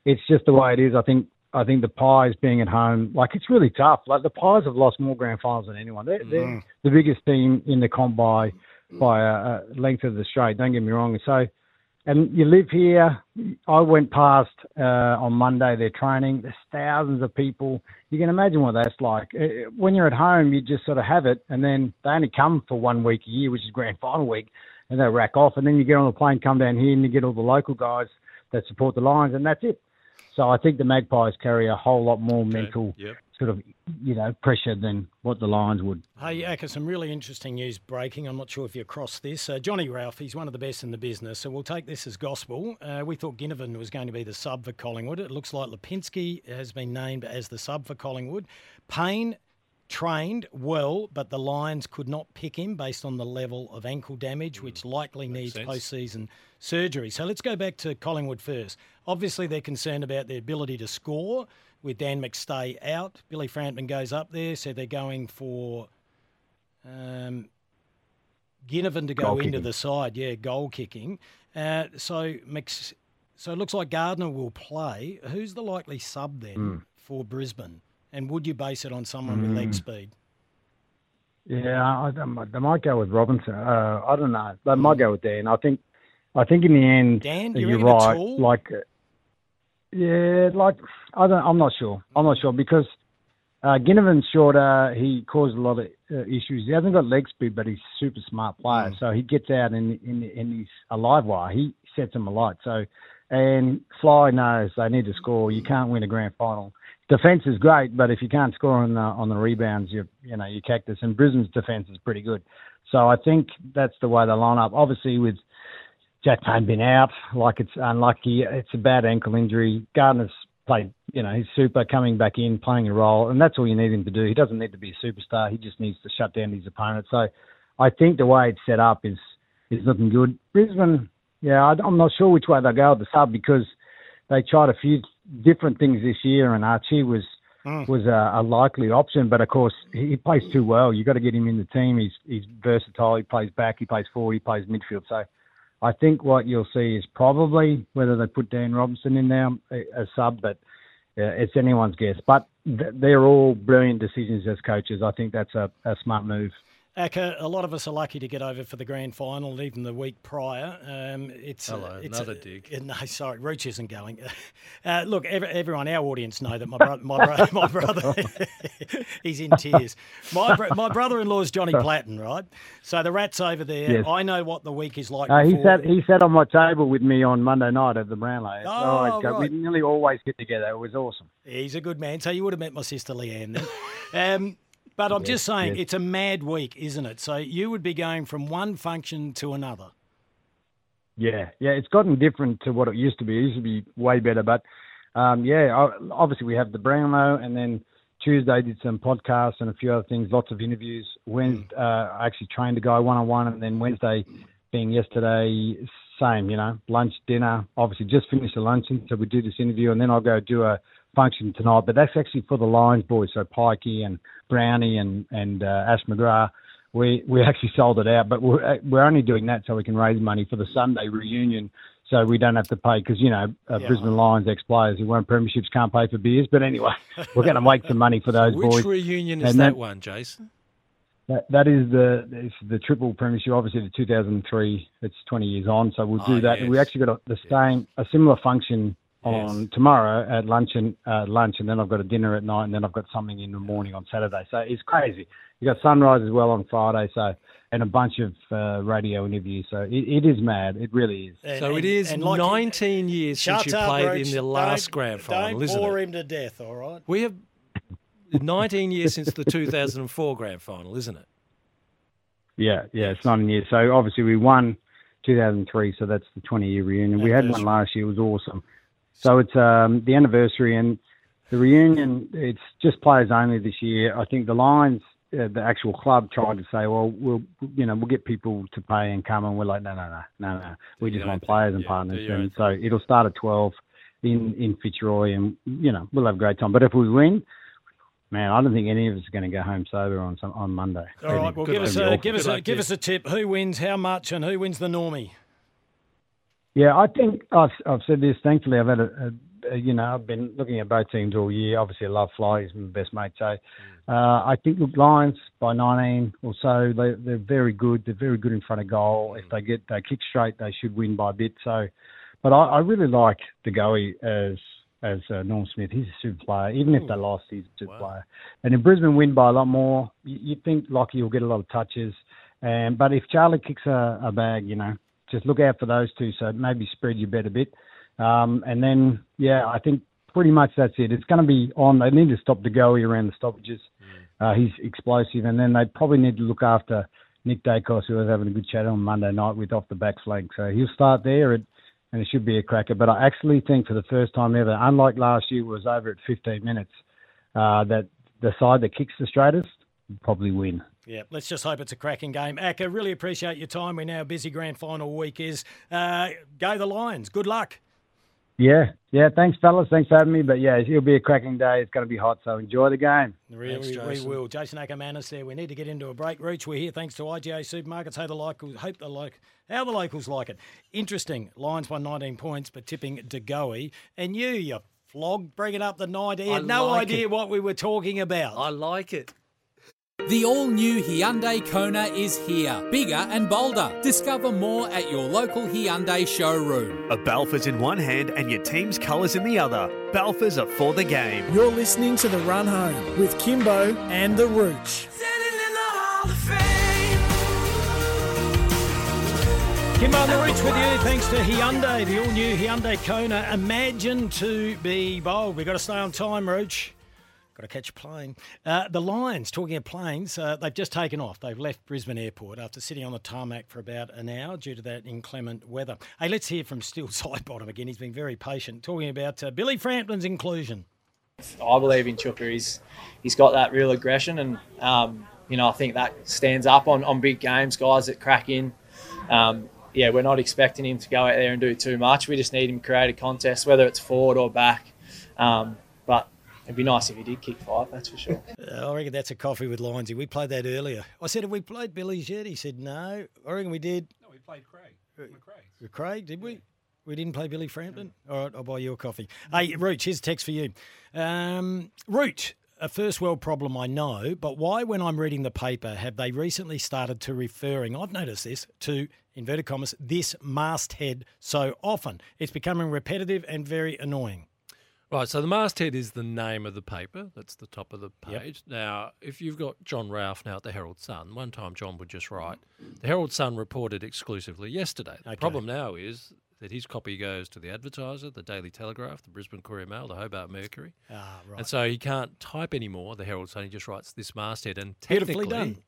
it's just the way it is. I think, I think the Pies being at home, like it's really tough. Like the Pies have lost more grand finals than anyone. They're, they're Mm. the biggest team in the comp by, by a, a length of the straight. Don't get me wrong. So and you live here. I went past uh, on Monday They're training. There's thousands of people. You can imagine what that's like. Uh, When you're at home, you just sort of have it, and then they only come for one week a year, which is grand final week, and they rack off. And then you get on the plane, come down here, and you get all the local guys that support the Lions, and that's it. So I think the Magpies carry a whole lot more mental Yep. sort of, you know, pressure than what the Lions would. Hey, Acker, some really interesting news breaking. I'm not sure if you're across this. Uh, Johnny Ralph, he's one of the best in the business, so we'll take this as gospel. Uh, we thought Ginnivan was going to be the sub for Collingwood. It looks like Lipinski has been named as the sub for Collingwood. Payne trained well, but the Lions could not pick him based on the level of ankle damage, which likely needs sense. postseason surgery. So let's go back to Collingwood first. Obviously, they're concerned about their ability to score with Dan McStay out. Billy Frampton goes up there, so they're going for um, Ginnivan to go Goal into kicking. the side. Yeah, goal kicking. Uh, so Mc, so it looks like Gardiner will play. Who's the likely sub then Mm. for Brisbane? And would you base it on someone with leg Mm. speed? Yeah, I, I might- they might go with Robinson. Uh, I don't know. They might go with Dan. I think, I think in the end, Dan, you you're right. Like, yeah, like I don't. I'm not sure. I'm not sure because uh, Ginnivan's shorter. He caused a lot of uh, issues. He hasn't got leg speed, but he's a super smart player. So he gets out and in, in he's a live wire. He sets them alight. So, and Fly knows they need to score. You can't win a grand final. Defense is great, but if you can't score on the on the rebounds, you you know you cactus. And Brisbane's defense is pretty good. So I think that's the way they line up. Obviously with Jack Payne been out, like it's unlucky. It's a bad ankle injury. Gardiner's played, you know, he's super coming back in, playing a role, and that's all you need him to do. He doesn't need to be a superstar. He just needs to shut down his opponent. So I think the way it's set up is is looking good. Brisbane, yeah, I, I'm not sure which way they go with the sub because they tried a few different things this year, and Archie was mm. was a, a likely option, but of course he, he plays too well. You've got to get him in the team. He's he's versatile. He plays back. He plays forward. He plays midfield. So I think what you'll see is probably whether they put Dan Robinson in there a, a sub, but uh, it's anyone's guess. But th- they're all brilliant decisions as coaches. I think that's a, a smart move. Acker, a lot of us are lucky to get over for the grand final, even the week prior. Um, it's Hello, uh, it's another dig. *laughs* No, sorry, Rooch isn't going. *laughs* Uh, look, ev- everyone, our audience know that my brother, my, bro- *laughs* my brother, he's in tears. My bro- my brother-in-law is Johnny Platten, right? So the rat's over there. Yes. I know what the week is like. Uh, he sat he sat on my table with me on Monday night at the Brownlow. Oh, Always right. We nearly always get together. It was awesome. He's a good man. So you would have met my sister Leanne then. um, but I'm just saying, yes. it's a mad week, isn't it? So you would be going from one function to another. Yeah, yeah, it's gotten different to what it used to be. It used to be way better, but um, yeah, obviously we have the Brownlow, and then Tuesday did some podcasts and a few other things, lots of interviews. Wednesday, uh, I actually trained a guy one on one, and then Wednesday, being yesterday, same, you know, lunch, dinner. Obviously, just finished the luncheon, so we do this interview, and then I'll go do a function tonight. But that's actually for the Lions boys, so Pikey and Brownie and and uh, Ash McGrath. We we actually sold it out, but we're we're only doing that so we can raise money for the Sunday reunion, so we don't have to pay because you know uh, Yeah. Brisbane Lions ex players who won premierships can't pay for beers. But anyway, we're going to make some money for those Which boys. reunion is And that one, Jason? That, that is the it's the triple premiership. Obviously, the 2003. It's 20 years on, so we'll do Oh, that. yes. We actually got a, the same a similar function on tomorrow at lunch and uh, lunch, and then I've got a dinner at night, and then I've got something in the morning on Saturday. So it's crazy. You got sunrise as well on Friday, so and a bunch of uh, radio interviews. So it, it is mad. It really is. so it is 19 years since you played Rooch. in the last Don't- grand final, Don't isn't bore it? him to death, all right? We have 19 years since the 2004 grand final, isn't it? Yeah, yeah, it's 19 years. So obviously we won 2003, so that's the 20 year reunion. We had one last year; it was awesome. So it's um, the anniversary and the reunion. It's just players only this year. I think the Lions, uh, the actual club, tried to say, well, we'll you know we'll get people to pay and come, and we're like, no, no, no, no, no. We just want players and Yeah, partners, do your own and so it'll start at 12 in in Fitzroy, and you know we'll have a great time. But if we win. Man, I don't think any of us are going to go home sober on some, on Monday. All right, well, give us gonna be a give us a give us a tip. Who wins? How much? And who wins the normie? Yeah, I think I've, I've said this. Thankfully, I've had a, a, uh, you know, I've been looking at both teams all year. Obviously, I love Fly. He's my best mate. So uh, I think, look, Lions by 19 or so, they, they're very good. They're very good in front of goal. If they get they kick straight, they should win by a bit. So, but I, I really like De Goey as as uh, Norm Smith. He's a super player. Even if they lost, he's a super player. And if Brisbane win by a lot more, you, you think Lockie will get a lot of touches. And but if Charlie kicks a, a bag, you know, just look out for those two. So maybe spread your bet a bit. Um, and then yeah, I think pretty much that's it. It's going to be on. They need to stop De Goey around the stoppages. Uh, he's explosive, and then they probably need to look after Nick Daicos, who was having a good chat on Monday night with off the back flank. So he'll start there, and, and it should be a cracker. But I actually think for the first time ever, unlike last year, was over at 15 minutes, uh, that the side that kicks the straightest will probably win. Yeah, let's just hope it's a cracking game. Acker, really appreciate your time. We're now busy grand final week is. Uh, go the Lions. Good luck. Yeah, yeah. Thanks, fellas. Thanks for having me. But yeah, it'll be a cracking day. It's going to be hot, so enjoy the game. Really, we will. Jason Akermanis there. We need to get into a break. Rooch, we're here thanks to IGA Supermarkets. How the locals, hope the like, how the locals like it. Interesting. Lions by 19 points, but tipping De Goey. And you, you flogged, bringing up the 90. I Had no like idea it. what we were talking about. I like it. The all new Hyundai Kona is here, bigger and bolder. Discover more at your local Hyundai showroom. A Balfour's in one hand and your team's colours in the other. Balfour's are for the game. You're listening to The Run Home with Kymbo and The Rooch. Kymbo on the Rooch with you, thanks to Hyundai, the all new Hyundai Kona. Imagine to be bold. We've got to stay on time, Rooch. Got to catch a plane. Uh, the Lions, talking of planes, uh, they've just taken off. They've left Brisbane Airport after sitting on the tarmac for about an hour due to that inclement weather. Hey, let's hear from Steele *laughs* Sidebottom again. He's been very patient, talking about uh, Billy Frampton's inclusion. I believe in Chuka. He's he's got that real aggression, and um, you know I think that stands up on, on big games. Guys that crack in. Um, yeah, we're not expecting him to go out there and do too much. We just need him to create a contest, whether it's forward or back. Um, it'd be nice if he did kick five. That's for sure. Uh, *laughs* I reckon that's a coffee with Lionsy. We played that earlier. I said, have we played Billy's yet? He said, no. I reckon we did. No, we played Craig. McRae. With Craig, did we? We didn't play Billy Frampton? All right, I'll buy you a coffee. Hey, Rooch, here's a text for you. Um, Rooch, a first world problem I know, but why, when I'm reading the paper, have they recently started to referring, I've noticed this, to, inverted commas, this masthead so often? It's becoming repetitive and very annoying. Right, so the masthead is the name of the paper. That's the top of the page. Now, if you've got John Ralph now at the Herald Sun, one time John would just write, the Herald Sun reported exclusively yesterday. The problem now is that his copy goes to the Advertiser, the Daily Telegraph, the Brisbane Courier Mail, the Hobart Mercury. Ah, right. And so he can't type anymore, the Herald Sun. He just writes this masthead. And Beautifully technically, done.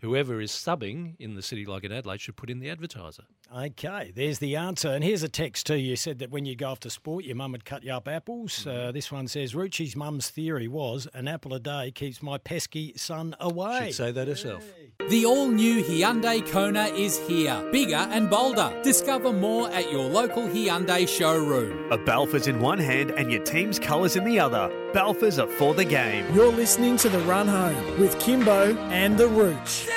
whoever is subbing in the city like in Adelaide should put in the Advertiser. Okay, there's the answer. And here's a text too. You said that when you go off to sport, your mum would cut you up apples. Mm-hmm. Uh, this one says, Ruchi's mum's theory was an apple a day keeps my pesky son away. Should say that herself. The all new Hyundai Kona is here, bigger and bolder. Discover more at your local Hyundai showroom. A Balfour's in one hand and your team's colours in the other. Balfour's are for the game. You're listening to The Run Home with Kymbo and The Rooch.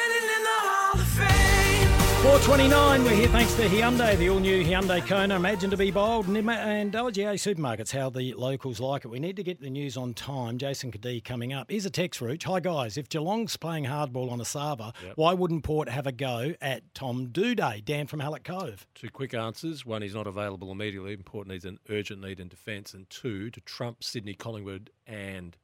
429, we're here thanks to Hyundai, the all new Hyundai Kona. Imagine to be bold. And and IGA Supermarkets, how the locals like it. We need to get the news on time. Jason Cadee coming up. Here's a text route. Hi, guys. If Geelong's playing hardball on Esava, why wouldn't Port have a go at Tom Doedee? Dan from Hallett Cove. Two quick answers. One, he's not available immediately. Port needs an urgent need in defence. And two, to trump Sydney, Collingwood, and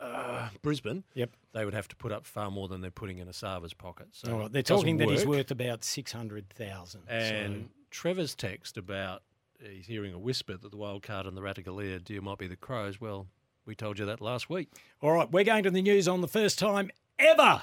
uh, Brisbane, Yep. they would have to put up far more than they're putting in Esava's pocket. So All right, they're talking that he's worth about 600,000. And Trevor's text about he's hearing a whisper that the wild card and the Ratugolea deal might be the Crows. Well, we told you that last week. All right, we're going to the news on the first time ever.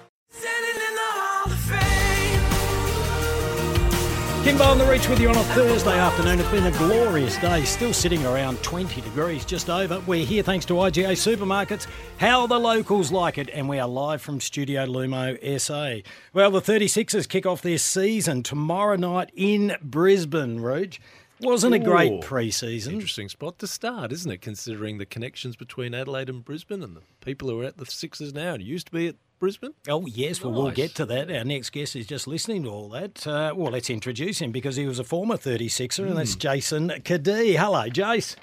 Kymbo on the Rooch with you on a Thursday afternoon. It's been a glorious day, still sitting around 20 degrees, just over. We're here thanks to IGA Supermarkets. How the locals like it, and we are live from Studio Lumo SA. Well, the 36ers kick off their season tomorrow night in Brisbane, Rooch. Wasn't a great Ooh, pre-season. Interesting spot to start, isn't it? Considering the connections between Adelaide and Brisbane and the people who are at the Sixers now and used to be at Brisbane. Oh, yes, well, we'll get to that. Our next guest is just listening to all that. Uh, well, let's introduce him because he was a former 36er, and that's Jason Cadee. Hello, Jace.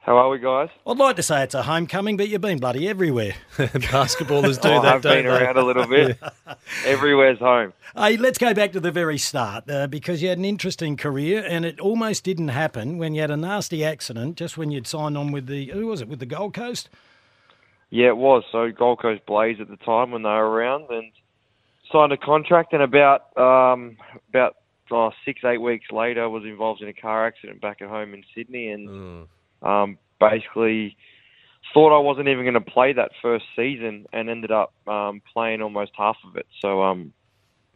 How are we, guys? I'd like to say it's a homecoming, but you've been bloody everywhere. *laughs* Basketballers do oh, that. I've been around a little bit. *laughs* Everywhere's home. Hey, let's go back to the very start uh, because you had an interesting career, and it almost didn't happen when you had a nasty accident just when you'd signed on with the who was it with the Gold Coast? Yeah, it was. So Gold Coast Blaze at the time when they were around, and signed a contract. And about um, about oh, six eight weeks later, I was involved in a car accident back at home in Sydney, and um, basically thought I wasn't even going to play that first season, and ended up um, playing almost half of it. So um,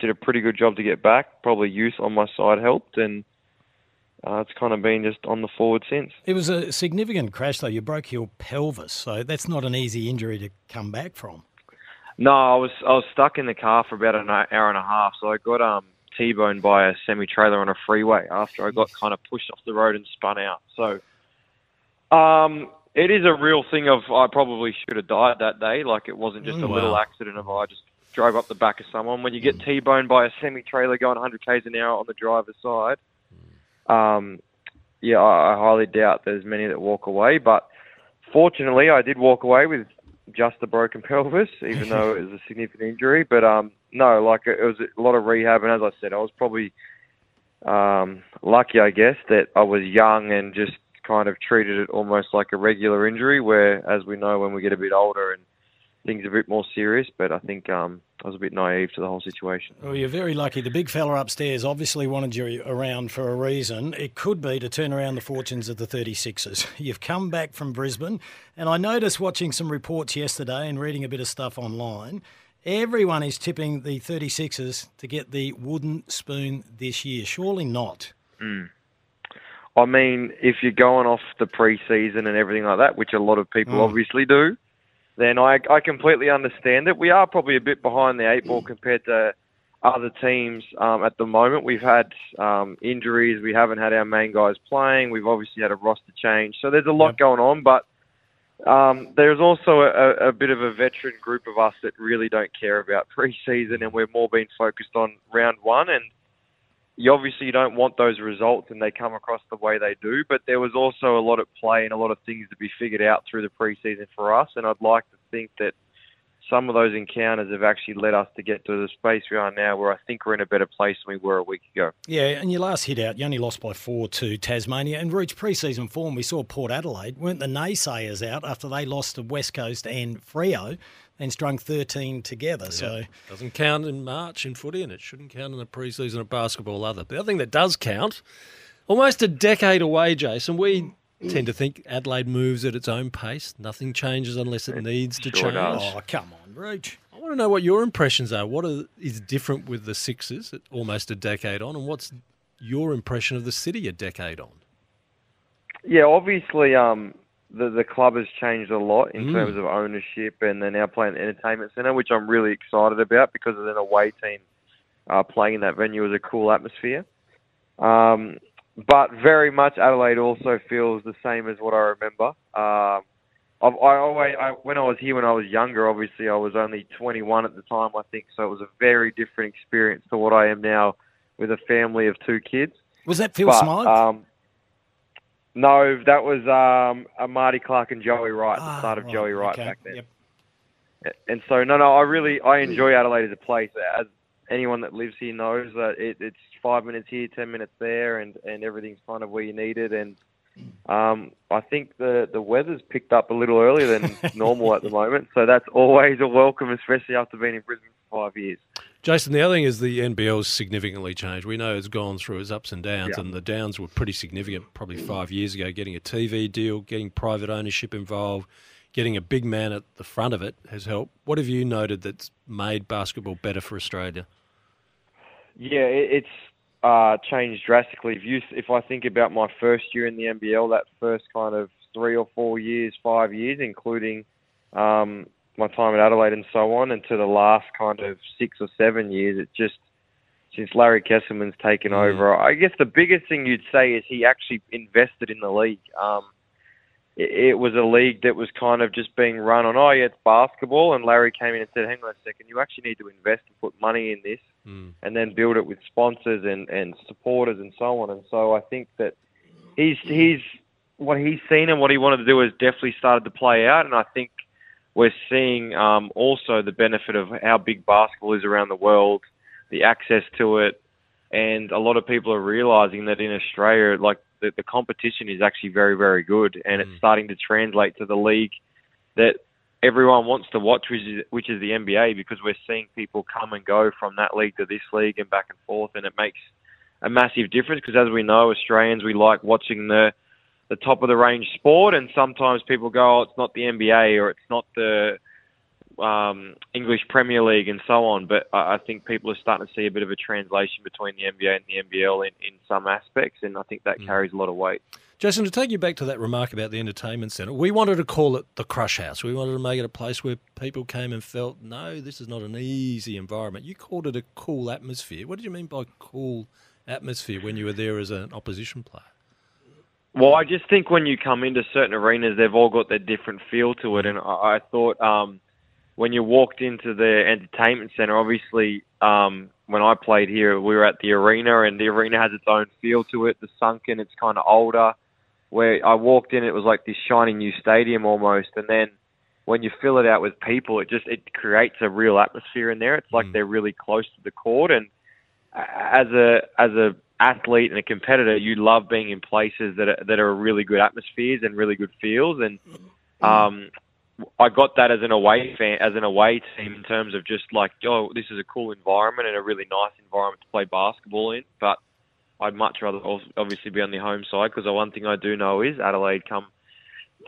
did a pretty good job to get back. Probably youth on my side helped, and uh, it's kind of been just on the forward since. It was a significant crash, though. You broke your pelvis, so that's not an easy injury to come back from. No, I was I was stuck in the car for about an hour and a half. So I got um T-boned by a semi trailer on a freeway after I got kind of pushed off the road and spun out. So um it is a real thing of I probably should have died that day. Like it wasn't just Mm, a little accident of I just drove up the back of someone. When you get T-boned by a semi trailer going 100 k's an hour on the driver's side, um, yeah, I, I highly doubt there's many that walk away. But fortunately, I did walk away with just a broken *laughs* pelvis, even though it was a significant injury. But um, no, like it was a lot of rehab, and as I said, I was probably um, lucky, I guess, that I was young and just kind of treated it almost like a regular injury. Where, as we know, when we get a bit older and things a bit more serious, but I think um, I was a bit naive to the whole situation. Well, you're very lucky. The big fella upstairs obviously wanted you around for a reason. It could be to turn around the fortunes of the 36ers. *laughs* You've come back from Brisbane, and I noticed watching some reports yesterday and reading a bit of stuff online. Everyone is tipping the 36ers to get the wooden spoon this year. Surely not. Mm. I mean, if you're going off the pre-season and everything like that, which a lot of people Mm. obviously do, then I, I completely understand it. We are probably a bit behind the eight ball compared to other teams um, at the moment. We've had um, injuries. We haven't had our main guys playing. We've obviously had a roster change. So there's a lot going on, but um, there's also a, a bit of a veteran group of us that really don't care about pre-season, and we're more being focused on round one. And you obviously don't want those results, and they come across the way they do. But there was also a lot at play and a lot of things to be figured out through the pre-season for us. And I'd like to think that some of those encounters have actually led us to get to the space we are now, where I think we're in a better place than we were a week ago. Yeah, and your last hit out, you only lost by four to Tasmania and reached pre-season form. We saw Port Adelaide. Weren't the naysayers out after they lost to West Coast and Freo, and strung 13 together? So Doesn't count in March in footy, and it shouldn't count in the preseason of basketball either. The other thing that does count, almost a decade away, Jason, we hmm. Tend to think Adelaide moves at its own pace. Nothing changes unless it needs to sure change. does. Oh, come on, Rooch. I want to know what your impressions are. What are, is different with the Sixers almost a decade on, and what's your impression of the city a decade on? Yeah, obviously, um, the the club has changed a lot in Mm. terms of ownership, and they're now playing the entertainment centre, which I'm really excited about because of an away team uh, playing in that venue is a cool atmosphere. Um, but very much Adelaide also feels the same as what I remember. Um, I've, I always, I, when I was here when I was younger, obviously I was only 21 at the time, I think, so it was a very different experience to what I am now with a family of two kids. Was that Phil But, Smyth? Um, no, that was um, uh, Marty Clarke and Joey Wright, the Ah, start of right, Joey Wright okay, back then. yep. And so, no, no, I really I enjoy Adelaide as a place. As anyone that lives here knows, that it, it's five minutes here, ten minutes there, and, and everything's kind of where you need it. And um, I think the the weather's picked up a little earlier than *laughs* normal at the moment, so that's always a welcome, especially after being in Brisbane for five years. Jason, the other thing is the NBL's significantly changed. We know it's gone through its ups and downs, Yeah. and the downs were pretty significant probably five years ago. Getting a TV deal, getting private ownership involved, getting a big man at the front of it has helped. What have you noted that's made basketball better for Australia? Yeah, it's uh, changed drastically. If you, if I think about my first year in the NBL, that first kind of three or four years, five years, including um, my time at Adelaide and so on, and to the last kind of six or seven years, it just since Larry Kestelman's taken over. I guess the biggest thing you'd say is he actually invested in the league. Um, it, it was a league that was kind of just being run on, oh, yeah, it's basketball. And Larry came in and said, hang on a second, you actually need to invest and put money in this Mm. and then build it with sponsors and, and supporters and so on. And so I think that he's he's what he's seen and what he wanted to do has definitely started to play out. And I think we're seeing um, also the benefit of how big basketball is around the world, the access to it, and a lot of people are realizing that in Australia, like the, the competition is actually very very good, and it's starting to translate to the league that everyone wants to watch, which is, which is the NBA, because we're seeing people come and go from that league to this league and back and forth, and it makes a massive difference. Because as we know, Australians we like watching the the top of the range sport, and sometimes people go, "Oh, it's not the NBA or it's not the um, English Premier League and so on." But I, I think people are starting to see a bit of a translation between the NBA and the NBL in, in some aspects, and I think that carries a lot of weight. Jason, to take you back to that remark about the entertainment centre, we wanted to call it the Crush House. We wanted to make it a place where people came and felt, no, this is not an easy environment. You called it a cool atmosphere. What did you mean by cool atmosphere when you were there as an opposition player? Well, I just think when you come into certain arenas, they've all got their different feel to it, and I, thought um, when you walked into the entertainment center, obviously um, when I played here, we were at the arena, and the arena has its own feel to it. The sunken, it's kind of older. Where I walked in, it was like this shiny new stadium almost, and then when you fill it out with people, it just it creates a real atmosphere in there. It's like they're really close to the court, and as a as a athlete and a competitor, you love being in places that are, that are really good atmospheres and really good feels. And um, I got that as an away fan, as an away team in terms of just like, oh, this is a cool environment and a really nice environment to play basketball in. But I'd much rather obviously be on the home side because the one thing I do know is Adelaide come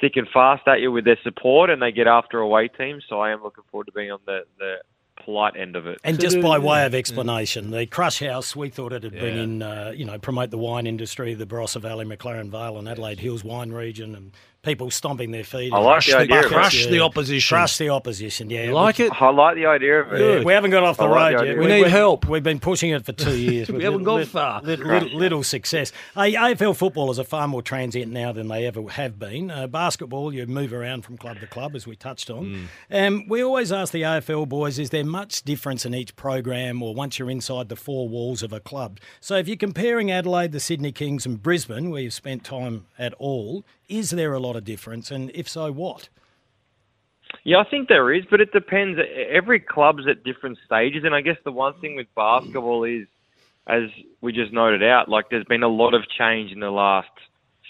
thick and fast at you with their support and they get after away teams. So I am looking forward to being on the, the polite end of it. And just by way of explanation, the Crush House, we thought it had been in, uh, you know, promote the wine industry, the Barossa Valley, McLaren Vale, and Adelaide Hills wine region, and people stomping their feet. I like the idea of it. Crush the opposition. Crush the opposition. Yeah, You like it? I like the idea of it. Yeah, we haven't got off the like road the yet. idea. We need help. We've been pushing it for two years. *laughs* We haven't little- gone far. Little, little, little success. Hey, AFL footballers are far more transient now than they ever have been. Uh, basketball, you move around from club to club, as we touched on. Um, we always ask the AFL boys, is there much difference in each program or once you're inside the four walls of a club? So if you're comparing Adelaide, the Sydney Kings, and Brisbane, where you've spent time at all, is there a lot of difference? And if so, what? Yeah, I think there is, but it depends. Every club's at different stages, and I guess the one thing with basketball is, as we just noted out, like there's been a lot of change in the last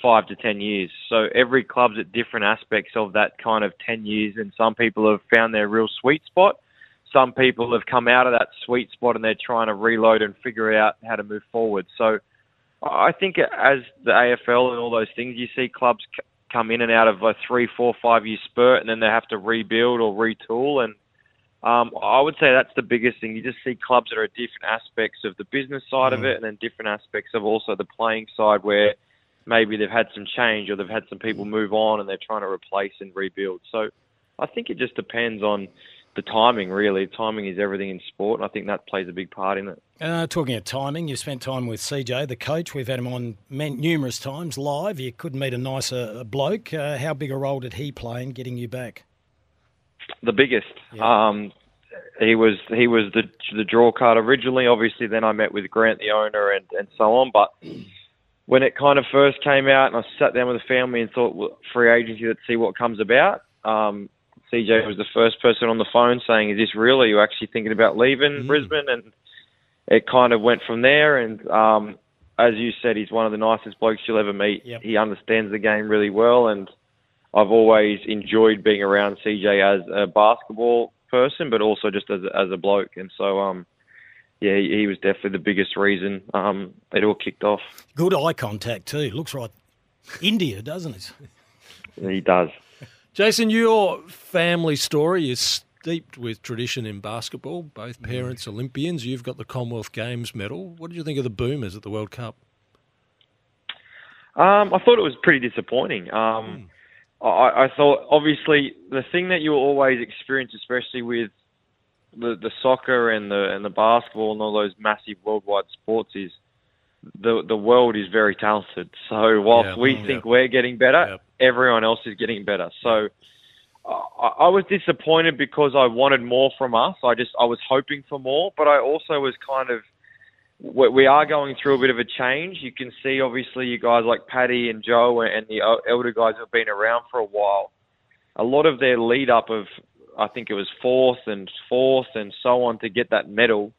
five to ten years. So every club's at different aspects of that kind of ten years, and some people have found their real sweet spot. Some people have come out of that sweet spot and they're trying to reload and figure out how to move forward. So I think as the AFL and all those things, you see clubs c- come in and out of a three, four, five year spurt, and then they have to rebuild or retool. And um, I would say that's the biggest thing. You just see clubs that are at different aspects of the business side of it, and then different aspects of also the playing side, where maybe they've had some change or they've had some people move on, and they're trying to replace and rebuild. So I think it just depends on the timing. Really, timing is everything in sport, and I think that plays a big part in it. Uh, talking of timing, you spent time with CJ, the coach. We've had him on numerous times live. You couldn't meet a nicer uh, bloke. Uh, how big a role did he play in getting you back? the biggest. Um, he was he was the the draw card originally. Obviously, then I met with Grant, the owner, and and so on. But when it kind of first came out, and I sat down with the family and thought, well, free agency, let's see what comes about. Um, CJ was the first person on the phone saying, "Is this real? Are you actually thinking about leaving Brisbane?" And it kind of went from there. And um, as you said, he's one of the nicest blokes you'll ever meet. Yep. He understands the game really well, and I've always enjoyed being around CJ as a basketball person, but also just as a, as a bloke. And so, um, yeah, he, he was definitely the biggest reason um, it all kicked off. Good eye contact too. Looks right, India, doesn't it? He does. Jason, your family story is steeped with tradition in basketball. Both parents Olympians. You've got the Commonwealth Games medal. What did you think of the Boomers at the World Cup? Um, I thought it was pretty disappointing. Um, I, I thought, obviously, the thing that you always experience, especially with the the soccer and the and the basketball and all those massive worldwide sports is the the world is very talented. So whilst Yeah. we Mm. think we're getting better, everyone else is getting better. So I, I was disappointed because I wanted more from us. I just I was hoping for more, but I also was kind of we we are going through a bit of a change. You can see obviously you guys like Paddy and Joe and the elder guys who have been around for a while. A lot of their lead up of I think it was fourth and fourth and so on to get that medal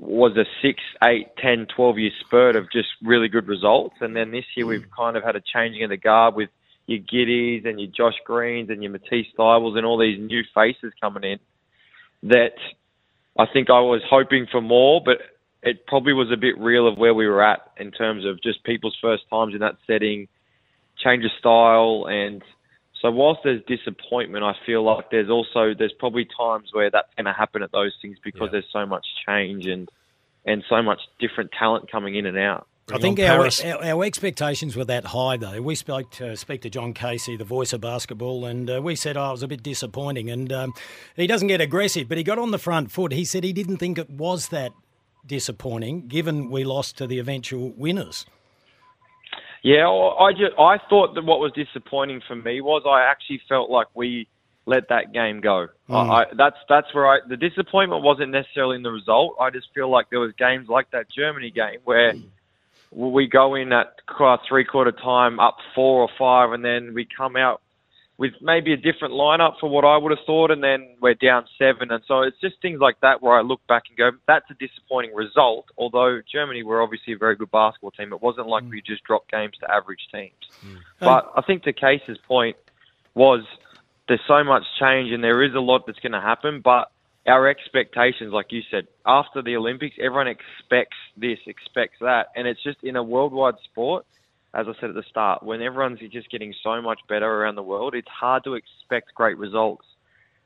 was a six, eight, ten, twelve year spurt of just really good results. And then this year we've kind of had a changing of the guard with your Giddeys and your Josh Greens and your Matisse Thybulles and all these new faces coming in that I think I was hoping for more, but it probably was a bit real of where we were at in terms of just people's first times in that setting, change of style, and so whilst there's disappointment, I feel like there's also there's probably times where that's going to happen at those things because there's so much change and and so much different talent coming in and out. I think our, our, our expectations were that high, though. We spoke to, speak to John Casey, the voice of basketball, and uh, we said, oh, it was a bit disappointing. And um, he doesn't get aggressive, but he got on the front foot. He said he didn't think it was that disappointing, given we lost to the eventual winners. Yeah, I just I thought that what was disappointing for me was I actually felt like we let that game go. Mm. I, I, that's that's where I the disappointment wasn't necessarily in the result. I just feel like there was games like that Germany game where we go in at three quarter time up four or five, and then we come out with maybe a different lineup for what I would have thought, and then we're down seven, and so it's just things like that where I look back and go, that's a disappointing result. Although Germany were obviously a very good basketball team, it wasn't like mm. we just dropped games to average teams. Mm. But I think the Case's point was there's so much change and there is a lot that's going to happen, but our expectations, like you said, after the Olympics, everyone expects this, expects that, and it's just in a worldwide sport. As I said at the start, when everyone's just getting so much better around the world, it's hard to expect great results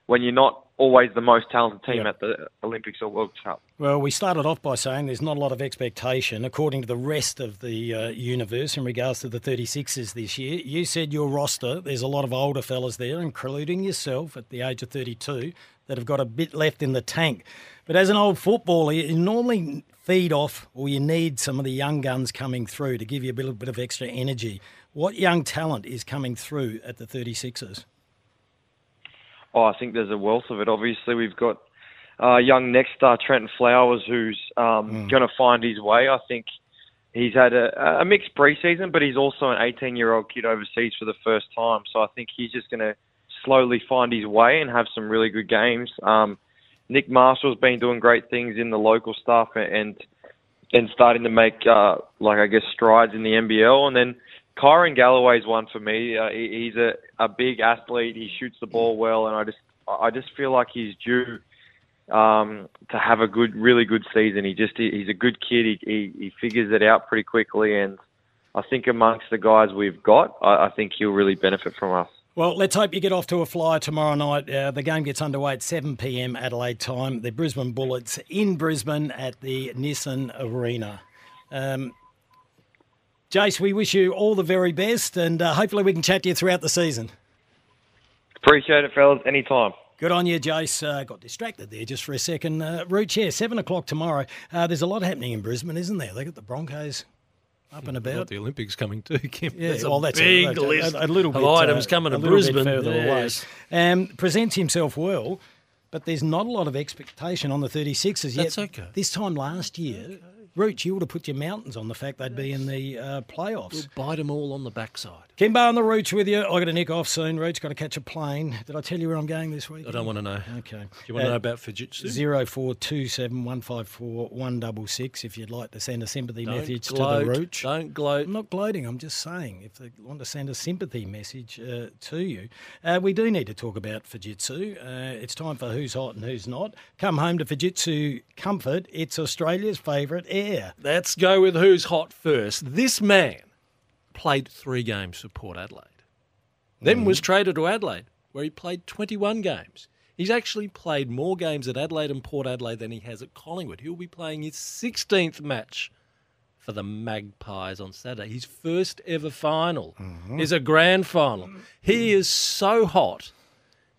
when you're not always the most talented team at the Olympics or World Cup. Well, we started off by saying there's not a lot of expectation according to the rest of the uh, universe in regards to the 36ers this year. You said your roster, there's a lot of older fellas there, including yourself at the age of 32, that have got a bit left in the tank. But as an old footballer, you normally feed off or you need some of the young guns coming through to give you a little bit of extra energy. What young talent is coming through at the 36ers? Oh, I think there's a wealth of it. Obviously, we've got uh, young next star Trenton Flowers, who's um, going to find his way. I think he's had a, a mixed preseason, but he's also an 18-year-old kid overseas for the first time. So I think he's just going to slowly find his way and have some really good games. Um, Nick Marshall's been doing great things in the local stuff and and starting to make uh, like I guess strides in the NBL. And then Kyrin Galloway's one for me. Uh, he, he's a, a big athlete. He shoots the ball well, and I just I just feel like he's due um, to have a good, really good season. He just he, he's a good kid. He, he he figures it out pretty quickly, and I think amongst the guys we've got, I, I think he'll really benefit from us. Well, let's hope you get off to a flyer tomorrow night. Uh, the game gets underway at 7 p.m. Adelaide time. The Brisbane Bullets in Brisbane at the Nissan Arena. Um, Jace, we wish you all the very best, and uh, hopefully we can chat to you throughout the season. Appreciate it, fellas. Anytime. Good on you, Jace. Uh, got distracted there just for a second. Uh, Rooch, yeah, 7 o'clock tomorrow. Uh, there's a lot happening in Brisbane, isn't there? They've got the Broncos up and about. Got the Olympics coming too, *laughs* Kim. Yeah, That's a well, that's big a, list a, a little of bit, items uh, coming to Brisbane. further Yes. away. Um, presents himself well, but there's not a lot of expectation on the 36ers yet. That's okay. This time last year, Rooch, you would have put your mountains on the fact they'd be in the uh, playoffs. We'll bite them all on the backside. Kymbo on the Rooch with you. i got to nick off soon. Rooch, got to catch a plane. Did I tell you where I'm going this week? I don't want to know. Okay. Do you want to Uh, know about Fujitsu? Zero four two seven one five four one double six. If you'd like to send a sympathy Don't message gloat. to the Rooch. Don't gloat. I'm not gloating. I'm just saying if they want to send a sympathy message uh, to you, uh, we do need to talk about Fujitsu. Uh, it's time for who's hot and who's not. Come home to Fujitsu Comfort. It's Australia's favourite air. Let's go with who's hot first. This man played three games for Port Adelaide, then mm. was traded to Adelaide, where he played 21 games. He's actually played more games at Adelaide and Port Adelaide than he has at Collingwood. He'll be playing his 16th match for the Magpies on Saturday. His first ever final mm-hmm. is a grand final. Mm. He is so hot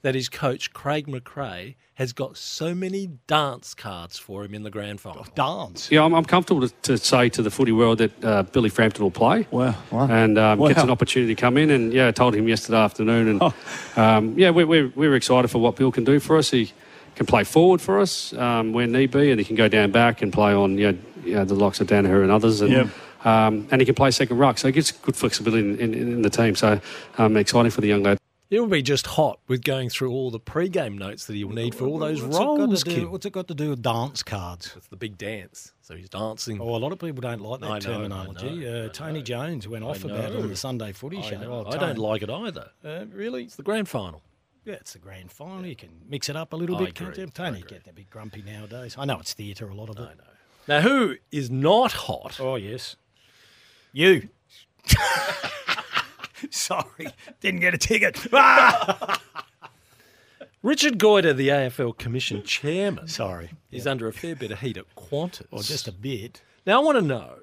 that his coach Craig McRae has got so many dance cards for him in the grand final. Dance. Yeah, I'm, I'm comfortable to, to say to the footy world that uh, Billy Frampton will play. Wow. wow. And um, Wow. gets an opportunity to come in. And yeah, I told him yesterday afternoon. And Oh. um, yeah, we're, we're, we're excited for what Bill can do for us. He can play forward for us um, when need be, and he can go down back and play on you know, you know, the likes of Daniher and others. And, Yep. um, and he can play second ruck, so he gets good flexibility in, in, in the team. So um, exciting for the young lad. He'll be just hot with going through all the pre-game notes that he'll need for all those What's it roles, do- What's it got to do with dance cards? It's the big dance. So he's dancing. Oh, a lot of people don't like that I terminology. know, uh, Tony Jones went off about it on the Sunday Footy I show. Oh, I don't like it either. Uh, really? It's the grand final. Yeah, it's the grand final. You can mix it up a little I bit, can't agree, you? Tony get a bit grumpy nowadays. I know it's theatre, a lot of it. I know. Now, who is not hot? Oh, yes. You. *laughs* *laughs* Sorry, didn't get a ticket. *laughs* Richard Goyder, the AFL Commission chairman. Sorry. Is under a fair bit of heat at Qantas. Or just a bit. Now, I want to know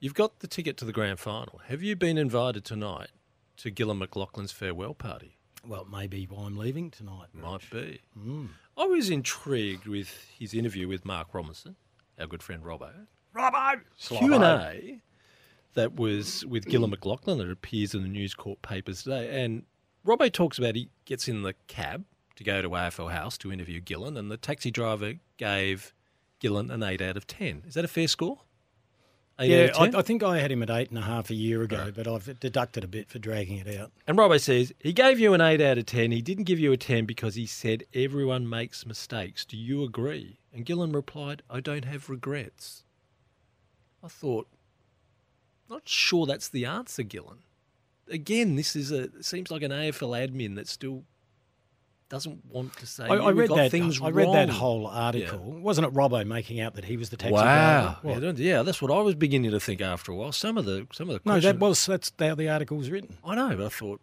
you've got the ticket to the grand final. Have you been invited tonight to Gillon McLachlan's farewell party? Well, maybe why I'm leaving tonight. Might be. Mm. I was intrigued with his interview with Mark Robinson, our good friend Robbo. Robbo! Q and A that was with Gillon McLachlan that appears in the News Corp papers today. And Robbo talks about he gets in the cab to go to AFL House to interview Gillon, and the taxi driver gave Gillon an eight out of ten. Is that a fair score? Eight yeah, 10? I, I think I had him at eight and a half a year ago, but I've deducted a bit for dragging it out. And Robbo says he gave you an 8 out of 10. He didn't give you a 10 because he said everyone makes mistakes. Do you agree? And Gillon replied, I don't have regrets. I thought, not sure that's the answer, Gillon. Again, this is a seems like an AFL admin that still doesn't want to say I, I read that. things I read that whole article. Wasn't it Robbo making out that he was the taxi Wow, driver? yeah, yeah, that's what I was beginning to think after a while. Some of the some of the No, that was that's how the article was written. I know, but I thought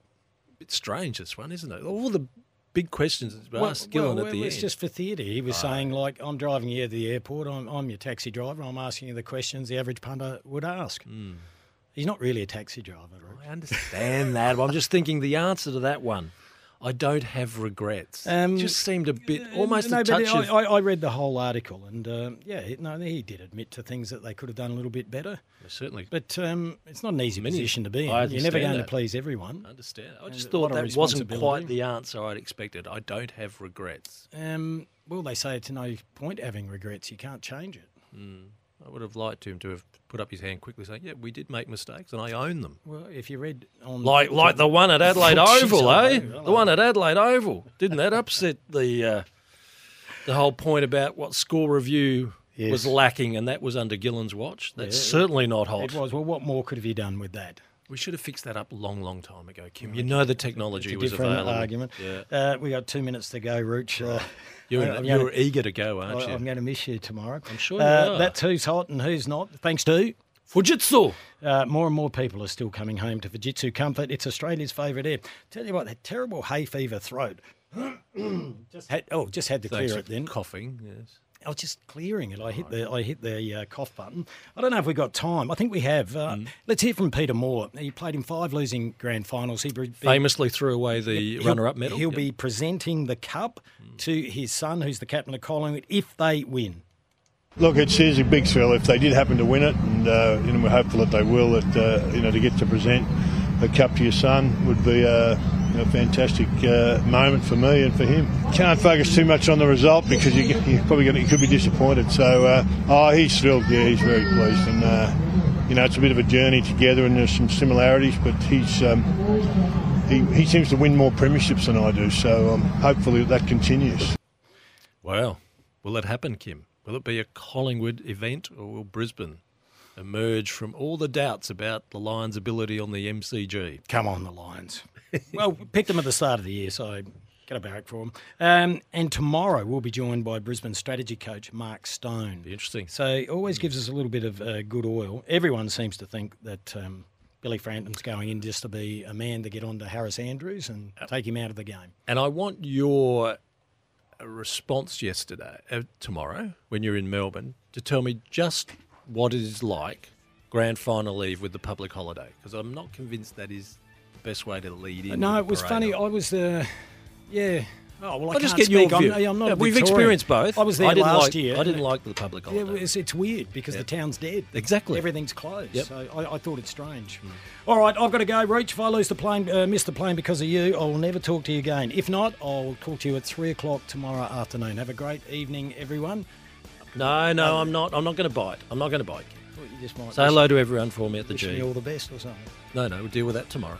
a bit strange this one, isn't it? All the big questions that Well, asked Gillon well, at the well, it's just for theatre. He was ah. saying like, "I'm driving you to the airport. I'm, I'm your taxi driver. I'm asking you the questions the average punter would ask." Hmm. He's not really a taxi driver. Right? I understand that, I'm just thinking the answer to that one. I don't have regrets. Um, it just seemed a bit almost no, a touch I, of. I, I read the whole article, and um, yeah, he- no, he did admit to things that they could have done a little bit better. certainly, but um, it's not an easy Many- position to be in. You're never going that. to please everyone. I understand. I just a thought that wasn't quite the answer I'd expected. I don't have regrets. Um, well, they say it's no point having regrets. You can't change it. Mm. I would have liked him to have put up his hand quickly, saying, "Yeah, we did make mistakes, and I own them." Well, if you read on Like like the one at Adelaide Oval, eh? The one at Adelaide Oval. Didn't that upset the uh, the whole point about what score review was lacking, and that was under Gillon's watch? That's Yeah, certainly not hot. It was. Well, what more could have you done with that? We should have fixed that up long, long time ago, Kim. You know the technology was different available. argument. Yeah. Uh, we got two minutes to go, Rooch. Uh, *laughs* You're, I'm you're gonna- eager to go, aren't I- you? I'm going to miss you tomorrow. I'm sure you uh, are. That's who's hot and who's not. Thanks to Fujitsu. Uh, more and more people are still coming home to Fujitsu Comfort. It's Australia's favourite air. Tell you what, that terrible hay fever throat. *clears throat* just had, oh, just had to Thanks clear it then. coughing, yes. I was just clearing it. I hit the I hit the uh, cough button. I don't know if we've got time. I think we have. Uh, Mm. Let's hear from Peter Moore. He played in five losing grand finals. He be- Famously threw away the He'll- runner-up medal. He'll Yep. be presenting the cup to his son, who's the captain of Collingwood, if they win. Look, it's, it's a big thrill if they did happen to win it, and uh, you know, we're hopeful that they will. That uh, you know, to get to present a cup to your son would be a, a fantastic uh, moment for me and for him. Can't focus too much on the result because you, you're probably going to, you could be disappointed. So, uh, oh, he's thrilled. Yeah, he's very pleased, and uh, you know, it's a bit of a journey together, and there's some similarities, but he's. Um, he, he seems to win more premierships than I do, so um, hopefully that continues. Wow. Will it happen, Kim? Will it be a Collingwood event or will Brisbane emerge from all the doubts about the Lions' ability on the MCG? Come on, the Lions. Well, we picked them at the start of the year, so get a barrack for them. Um, and tomorrow we'll be joined by Brisbane strategy coach Mark Stone. Be interesting. So it always gives us a little bit of uh, good oil. Everyone seems to think that um, Billy Frampton's going in just to be a man to get on to Harris Andrews and take him out of the game. And I want your response yesterday, uh, tomorrow, when you're in Melbourne, to tell me just what it is like grand final leave with the public holiday, because I'm not convinced that is best way to lead in. no, it was funny. I was uh, Yeah. Oh well, I I'll just can't get your speak. I'm- I'm, not Yeah, we've experienced both. I was there I last like- year. I didn't like the public Yeah, it's, it's weird because Yeah. the town's dead. Exactly. Everything's closed. Yep. So I, I thought it's strange. All right, I've got to go. Rooch. If I lose the plane, uh, miss the plane because of you, I will never talk to you again. If not, I'll talk to you at three o'clock tomorrow afternoon. Have a great evening, everyone. No, no, I'm not. I'm not going to bite. I'm not going to bite. Thought you just might Say hello to everyone for me at the G. all the best or something. No, no, we'll deal with that tomorrow.